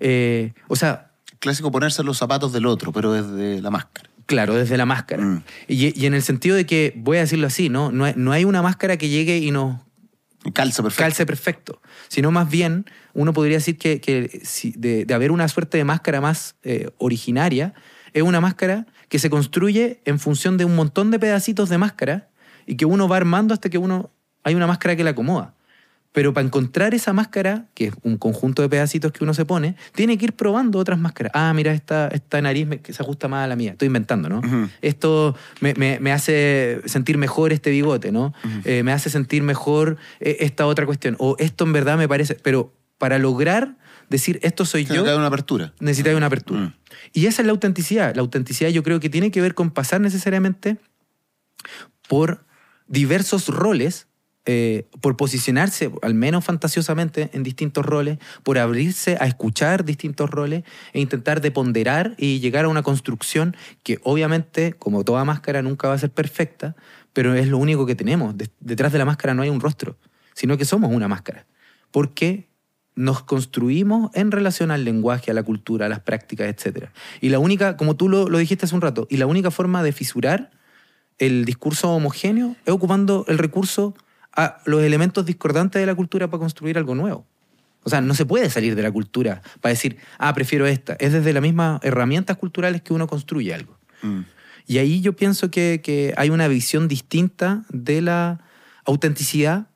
eh, o sea, Clásico ponerse los zapatos del otro, pero desde la máscara. Claro, desde la máscara. Mm. Y, y en el sentido de que, voy a decirlo así, ¿no? No hay, no hay una máscara que llegue y nos Calza perfecto. calce perfecto, sino más bien uno podría decir que, si- de, de haber una suerte de máscara más eh, originaria, es una máscara que se construye en función de un montón de pedacitos de máscara y que uno va armando hasta que uno hay una máscara que la acomoda. Pero para encontrar esa máscara, que es un conjunto de pedacitos que uno se pone, tiene que ir probando otras máscaras. Ah, mira, esta, esta nariz me- que se ajusta más a la mía. Estoy inventando, ¿no? Esto me, me- me hace sentir mejor este bigote, ¿no? Eh, me hace sentir mejor eh, esta otra cuestión. O esto en verdad me parece... Pero para lograr decir esto soy yo, haber una apertura. necesitáis una apertura. Mm. Y esa es la autenticidad. La autenticidad yo creo que tiene que ver con pasar necesariamente por diversos roles, eh, por posicionarse, al menos fantasiosamente, en distintos roles, por abrirse a escuchar distintos roles e intentar de ponderar y llegar a una construcción que obviamente, como toda máscara, nunca va a ser perfecta, pero es lo único que tenemos. De- detrás de la máscara no hay un rostro, sino que somos una máscara. Porque nos construimos en relación al lenguaje, a la cultura, a las prácticas, etc. Y la única, como tú lo, lo dijiste hace un rato, y la única forma de fisurar el discurso homogéneo es ocupando el recurso a los elementos discordantes de la cultura para construir algo nuevo. O sea, no se puede salir de la cultura para decir, ah, prefiero esta. Es desde las mismas herramientas culturales que uno construye algo. Mm. Y ahí yo pienso que, que hay una visión distinta de la autenticidad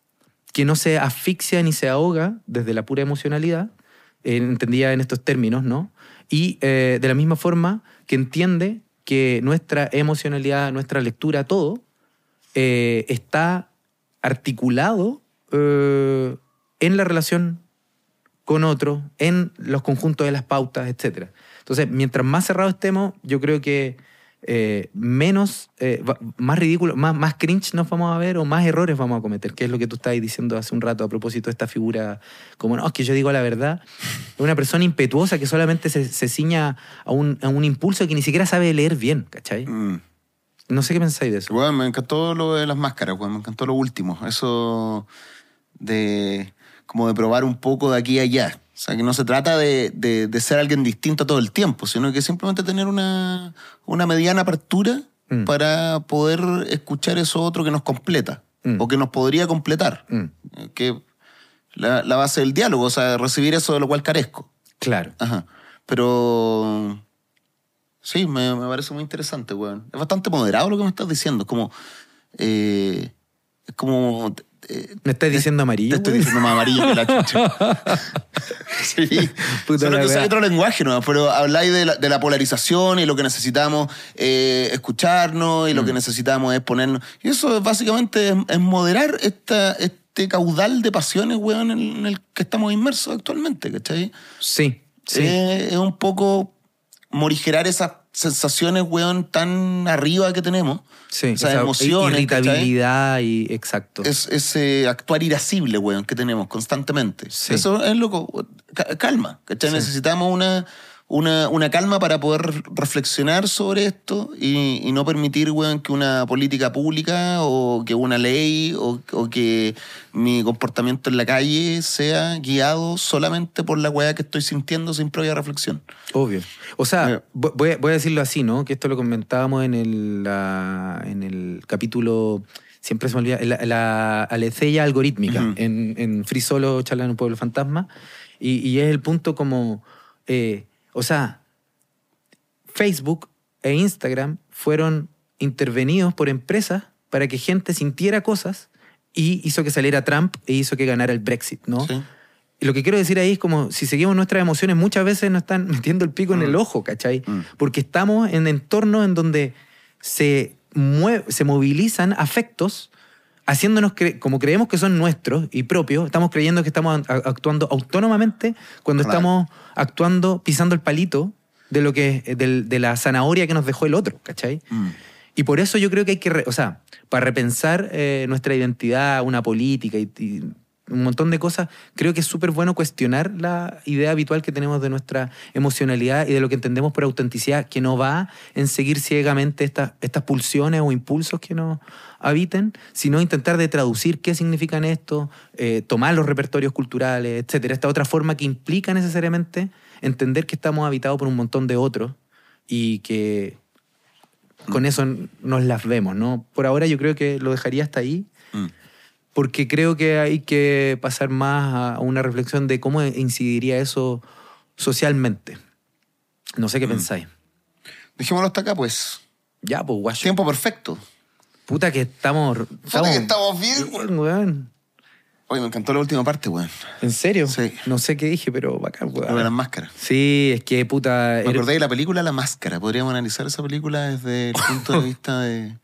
que no se asfixia ni se ahoga desde la pura emocionalidad, eh, entendida en estos términos, ¿no? Y eh, de la misma forma que entiende que nuestra emocionalidad, nuestra lectura, todo, eh, está articulado eh, en la relación con otro, en los conjuntos de las pautas, etc. Entonces, mientras más cerrados estemos, yo creo que eh, menos, eh, más ridículo, más, más cringe nos vamos a ver o más errores vamos a cometer, que es lo que tú estabas diciendo hace un rato a propósito de esta figura, como no, es que yo digo la verdad, una persona impetuosa que solamente se, se ciña a un, a un impulso que ni siquiera sabe leer bien, ¿cachai? Mm. No sé qué pensáis de eso. Weón, me encantó lo de las máscaras, weón, me encantó lo último. Eso de como de probar un poco de aquí a allá. O sea, que no se trata de, de- de ser alguien distinto todo el tiempo, sino que simplemente tener una, una mediana apertura Mm. para poder escuchar eso otro que nos completa Mm. o que nos podría completar. Mm, Eh, Que la, la base del diálogo, o sea, recibir eso de lo cual carezco. claro. Ajá. Pero sí, me, me parece muy interesante, weón. Es bastante moderado lo que me estás diciendo. Es como. eh, es como. eh, ¿Me estás diciendo te amarillo? estoy güey? diciendo más amarillo que la chucha. sí. Puta Solo que usáis otro lenguaje, ¿no? Pero habláis de la, de la polarización y lo que necesitamos eh, escucharnos y lo Mm. que necesitamos es ponernos. Y eso es básicamente es, es moderar esta, este caudal de pasiones, weón, en, el que estamos inmersos actualmente, ¿cachai? Sí, sí. Eh, es un poco morigerar esas sensaciones, weón, tan arriba que tenemos. sí. esas esa emociones, Irritabilidad y exacto. Es, ese actuar irascible, weón, que tenemos constantemente. Sí. Eso es loco. Ca- calma, ¿cachai? Sí. Necesitamos una, una, una calma para poder reflexionar sobre esto y, y no permitir, weón, que una política pública o que una ley o, o que mi comportamiento en la calle sea guiado solamente por la weá que estoy sintiendo sin previa reflexión. Obvio. O sea, vo- voy, a- voy a decirlo así, ¿no? Que esto lo comentábamos en el, la- en el capítulo, siempre se me olvida, la, la alecella algorítmica, en, en Free Solo, charla en un pueblo fantasma. Y, y es el punto como, eh, o sea, Facebook e Instagram fueron intervenidos por empresas para que gente sintiera cosas y hizo que saliera Trump e hizo que ganara el Brexit, ¿no? ¿sí? Y lo que quiero decir ahí es como si seguimos nuestras emociones, muchas veces nos están metiendo el pico en el ojo, ¿cachai? Mm. Porque estamos en entornos en donde se, se movilizan afectos haciéndonos cre- como creemos que son nuestros y propios, estamos creyendo que estamos actuando autónomamente cuando Claro. estamos actuando pisando el palito de lo que del- de la zanahoria que nos dejó el otro, ¿cachai? Mm. Y por eso yo creo que hay que, o sea, para repensar eh, nuestra identidad, una política y, y un montón de cosas, creo que es súper bueno cuestionar la idea habitual que tenemos de nuestra emocionalidad y de lo que entendemos por autenticidad, que no va en seguir ciegamente estas, estas pulsiones o impulsos que nos habiten, sino intentar de traducir qué significan esto, eh, tomar los repertorios culturales, etcétera. Esta otra forma que implica necesariamente entender que estamos habitados por un montón de otros y que con eso nos las vemos, ¿no? Por ahora yo creo que lo dejaría hasta ahí, Mm. Porque creo que hay que pasar más a una reflexión de cómo incidiría eso socialmente. No sé qué pensáis. Dejémoslo hasta acá, pues. Ya, pues, guacho. Tiempo perfecto. Puta que estamos... Puta que estamos bien, bien, weón. Oye, me encantó la última parte, weón. ¿En serio? Sí. No sé qué dije, pero bacán, Lo de las weón. máscaras. Sí, es que puta... Me acordé de la película La Máscara. Podríamos analizar esa película desde el punto de vista de,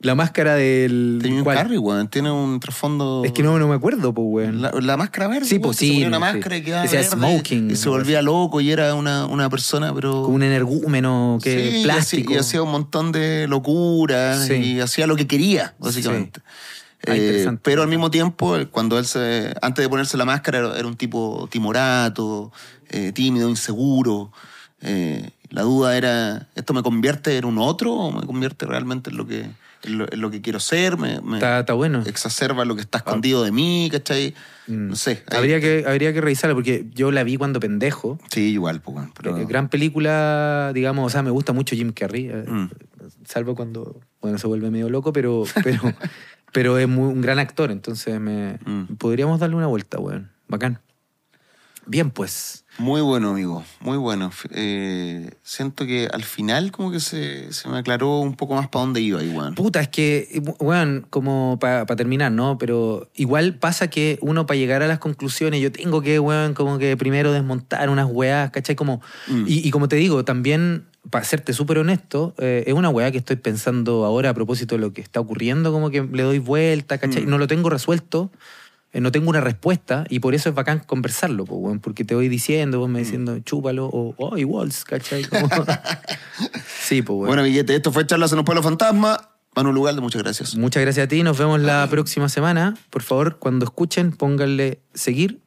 La máscara del... de Jim ¿cuál? Carrey, weón. Tiene un trasfondo... Es que no, no me acuerdo, pues, weón. La, la máscara verde. Sí, pues, se sí, ponía una sí. máscara y quedaba Decía verde, smoking, Y se volvía loco y era una, una persona, pero... Como un energúmeno que Sí, y plástico. hacía- Y hacía un montón de locuras Sí. y hacía lo que quería, básicamente. Ah, Eh, interesante. pero al mismo tiempo, cuando él se. Antes de ponerse la máscara, era, un tipo timorato, eh, tímido, inseguro. Eh, la duda era: ¿esto me convierte en un otro o me convierte realmente en lo que, lo, que quiero ser, me, me Está, está bueno. exacerba lo que está escondido de mí, ¿cachai? Mm. No sé. ahí- Habría que, habría que revisarla porque yo la vi cuando pendejo. Sí, igual, pues, bueno, pero... Eh, Gran película, digamos, o sea, me gusta mucho Jim Carrey, eh, Mm. salvo cuando, bueno, se vuelve medio loco, pero, pero, pero es muy- un gran actor, entonces me, Mm. podríamos darle una vuelta, weón. Bacán. Bien, pues. Muy bueno, amigo, muy bueno. Eh, siento que al final como que se, se me aclaró un poco más para dónde iba weón. Puta, es que, weón, como para terminar, ¿no? Pero igual pasa que uno para llegar a las conclusiones, yo tengo que, weón, como que primero desmontar unas weas, ¿cachai? Como, Mm. y, y como te digo, también, para serte súper honesto, eh, es una wea que estoy pensando ahora a propósito de lo que está ocurriendo, como que le doy vuelta, ¿cachai? Mm. No lo tengo resuelto. Eh, No tengo una respuesta y por eso es bacán conversarlo, po, porque te voy diciendo, vos me Mm. diciendo, chúpalo, o, oh, igual, ¿cachai? Como- sí, pues, weón. Bueno, amiguete, esto fue Charlas en un pueblo fantasma. Manu Lugalde, muchas gracias. Muchas gracias a ti. Nos vemos la próxima semana. Por favor, cuando escuchen, pónganle seguir.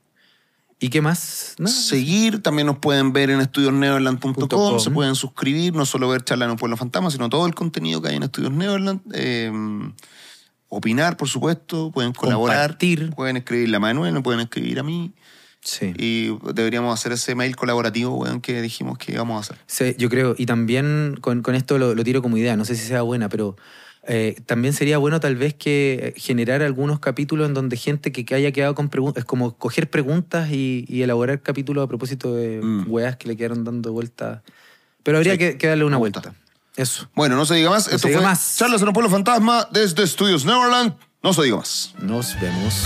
¿Y qué más? Seguir, también nos pueden ver en estudiosneverland.com, .com. se pueden suscribir, no solo ver Charlas en un pueblo fantasma, sino todo el contenido que hay en Estudios Neverland. Eh, opinar, por supuesto, pueden colaborar, Compartir. pueden escribirle a Manuel, me pueden escribir a mí. Sí. Y deberíamos hacer ese mail colaborativo, weón, que dijimos que íbamos a hacer. Sí, yo creo. Y también con, con esto lo, lo tiro como idea. No sé si sea buena, pero eh, también sería bueno tal vez que eh, generar algunos capítulos en donde gente que, que haya quedado con preguntas, es como coger preguntas y, y elaborar capítulos a propósito de Mm. weas que le quedaron dando vueltas. Pero habría Sí, que, que darle una vuelta. Eso. Bueno, no se diga más. No Esto se diga fue más. Charlas en un pueblo fantasma desde Estudios Neverland. No se diga más. Nos vemos.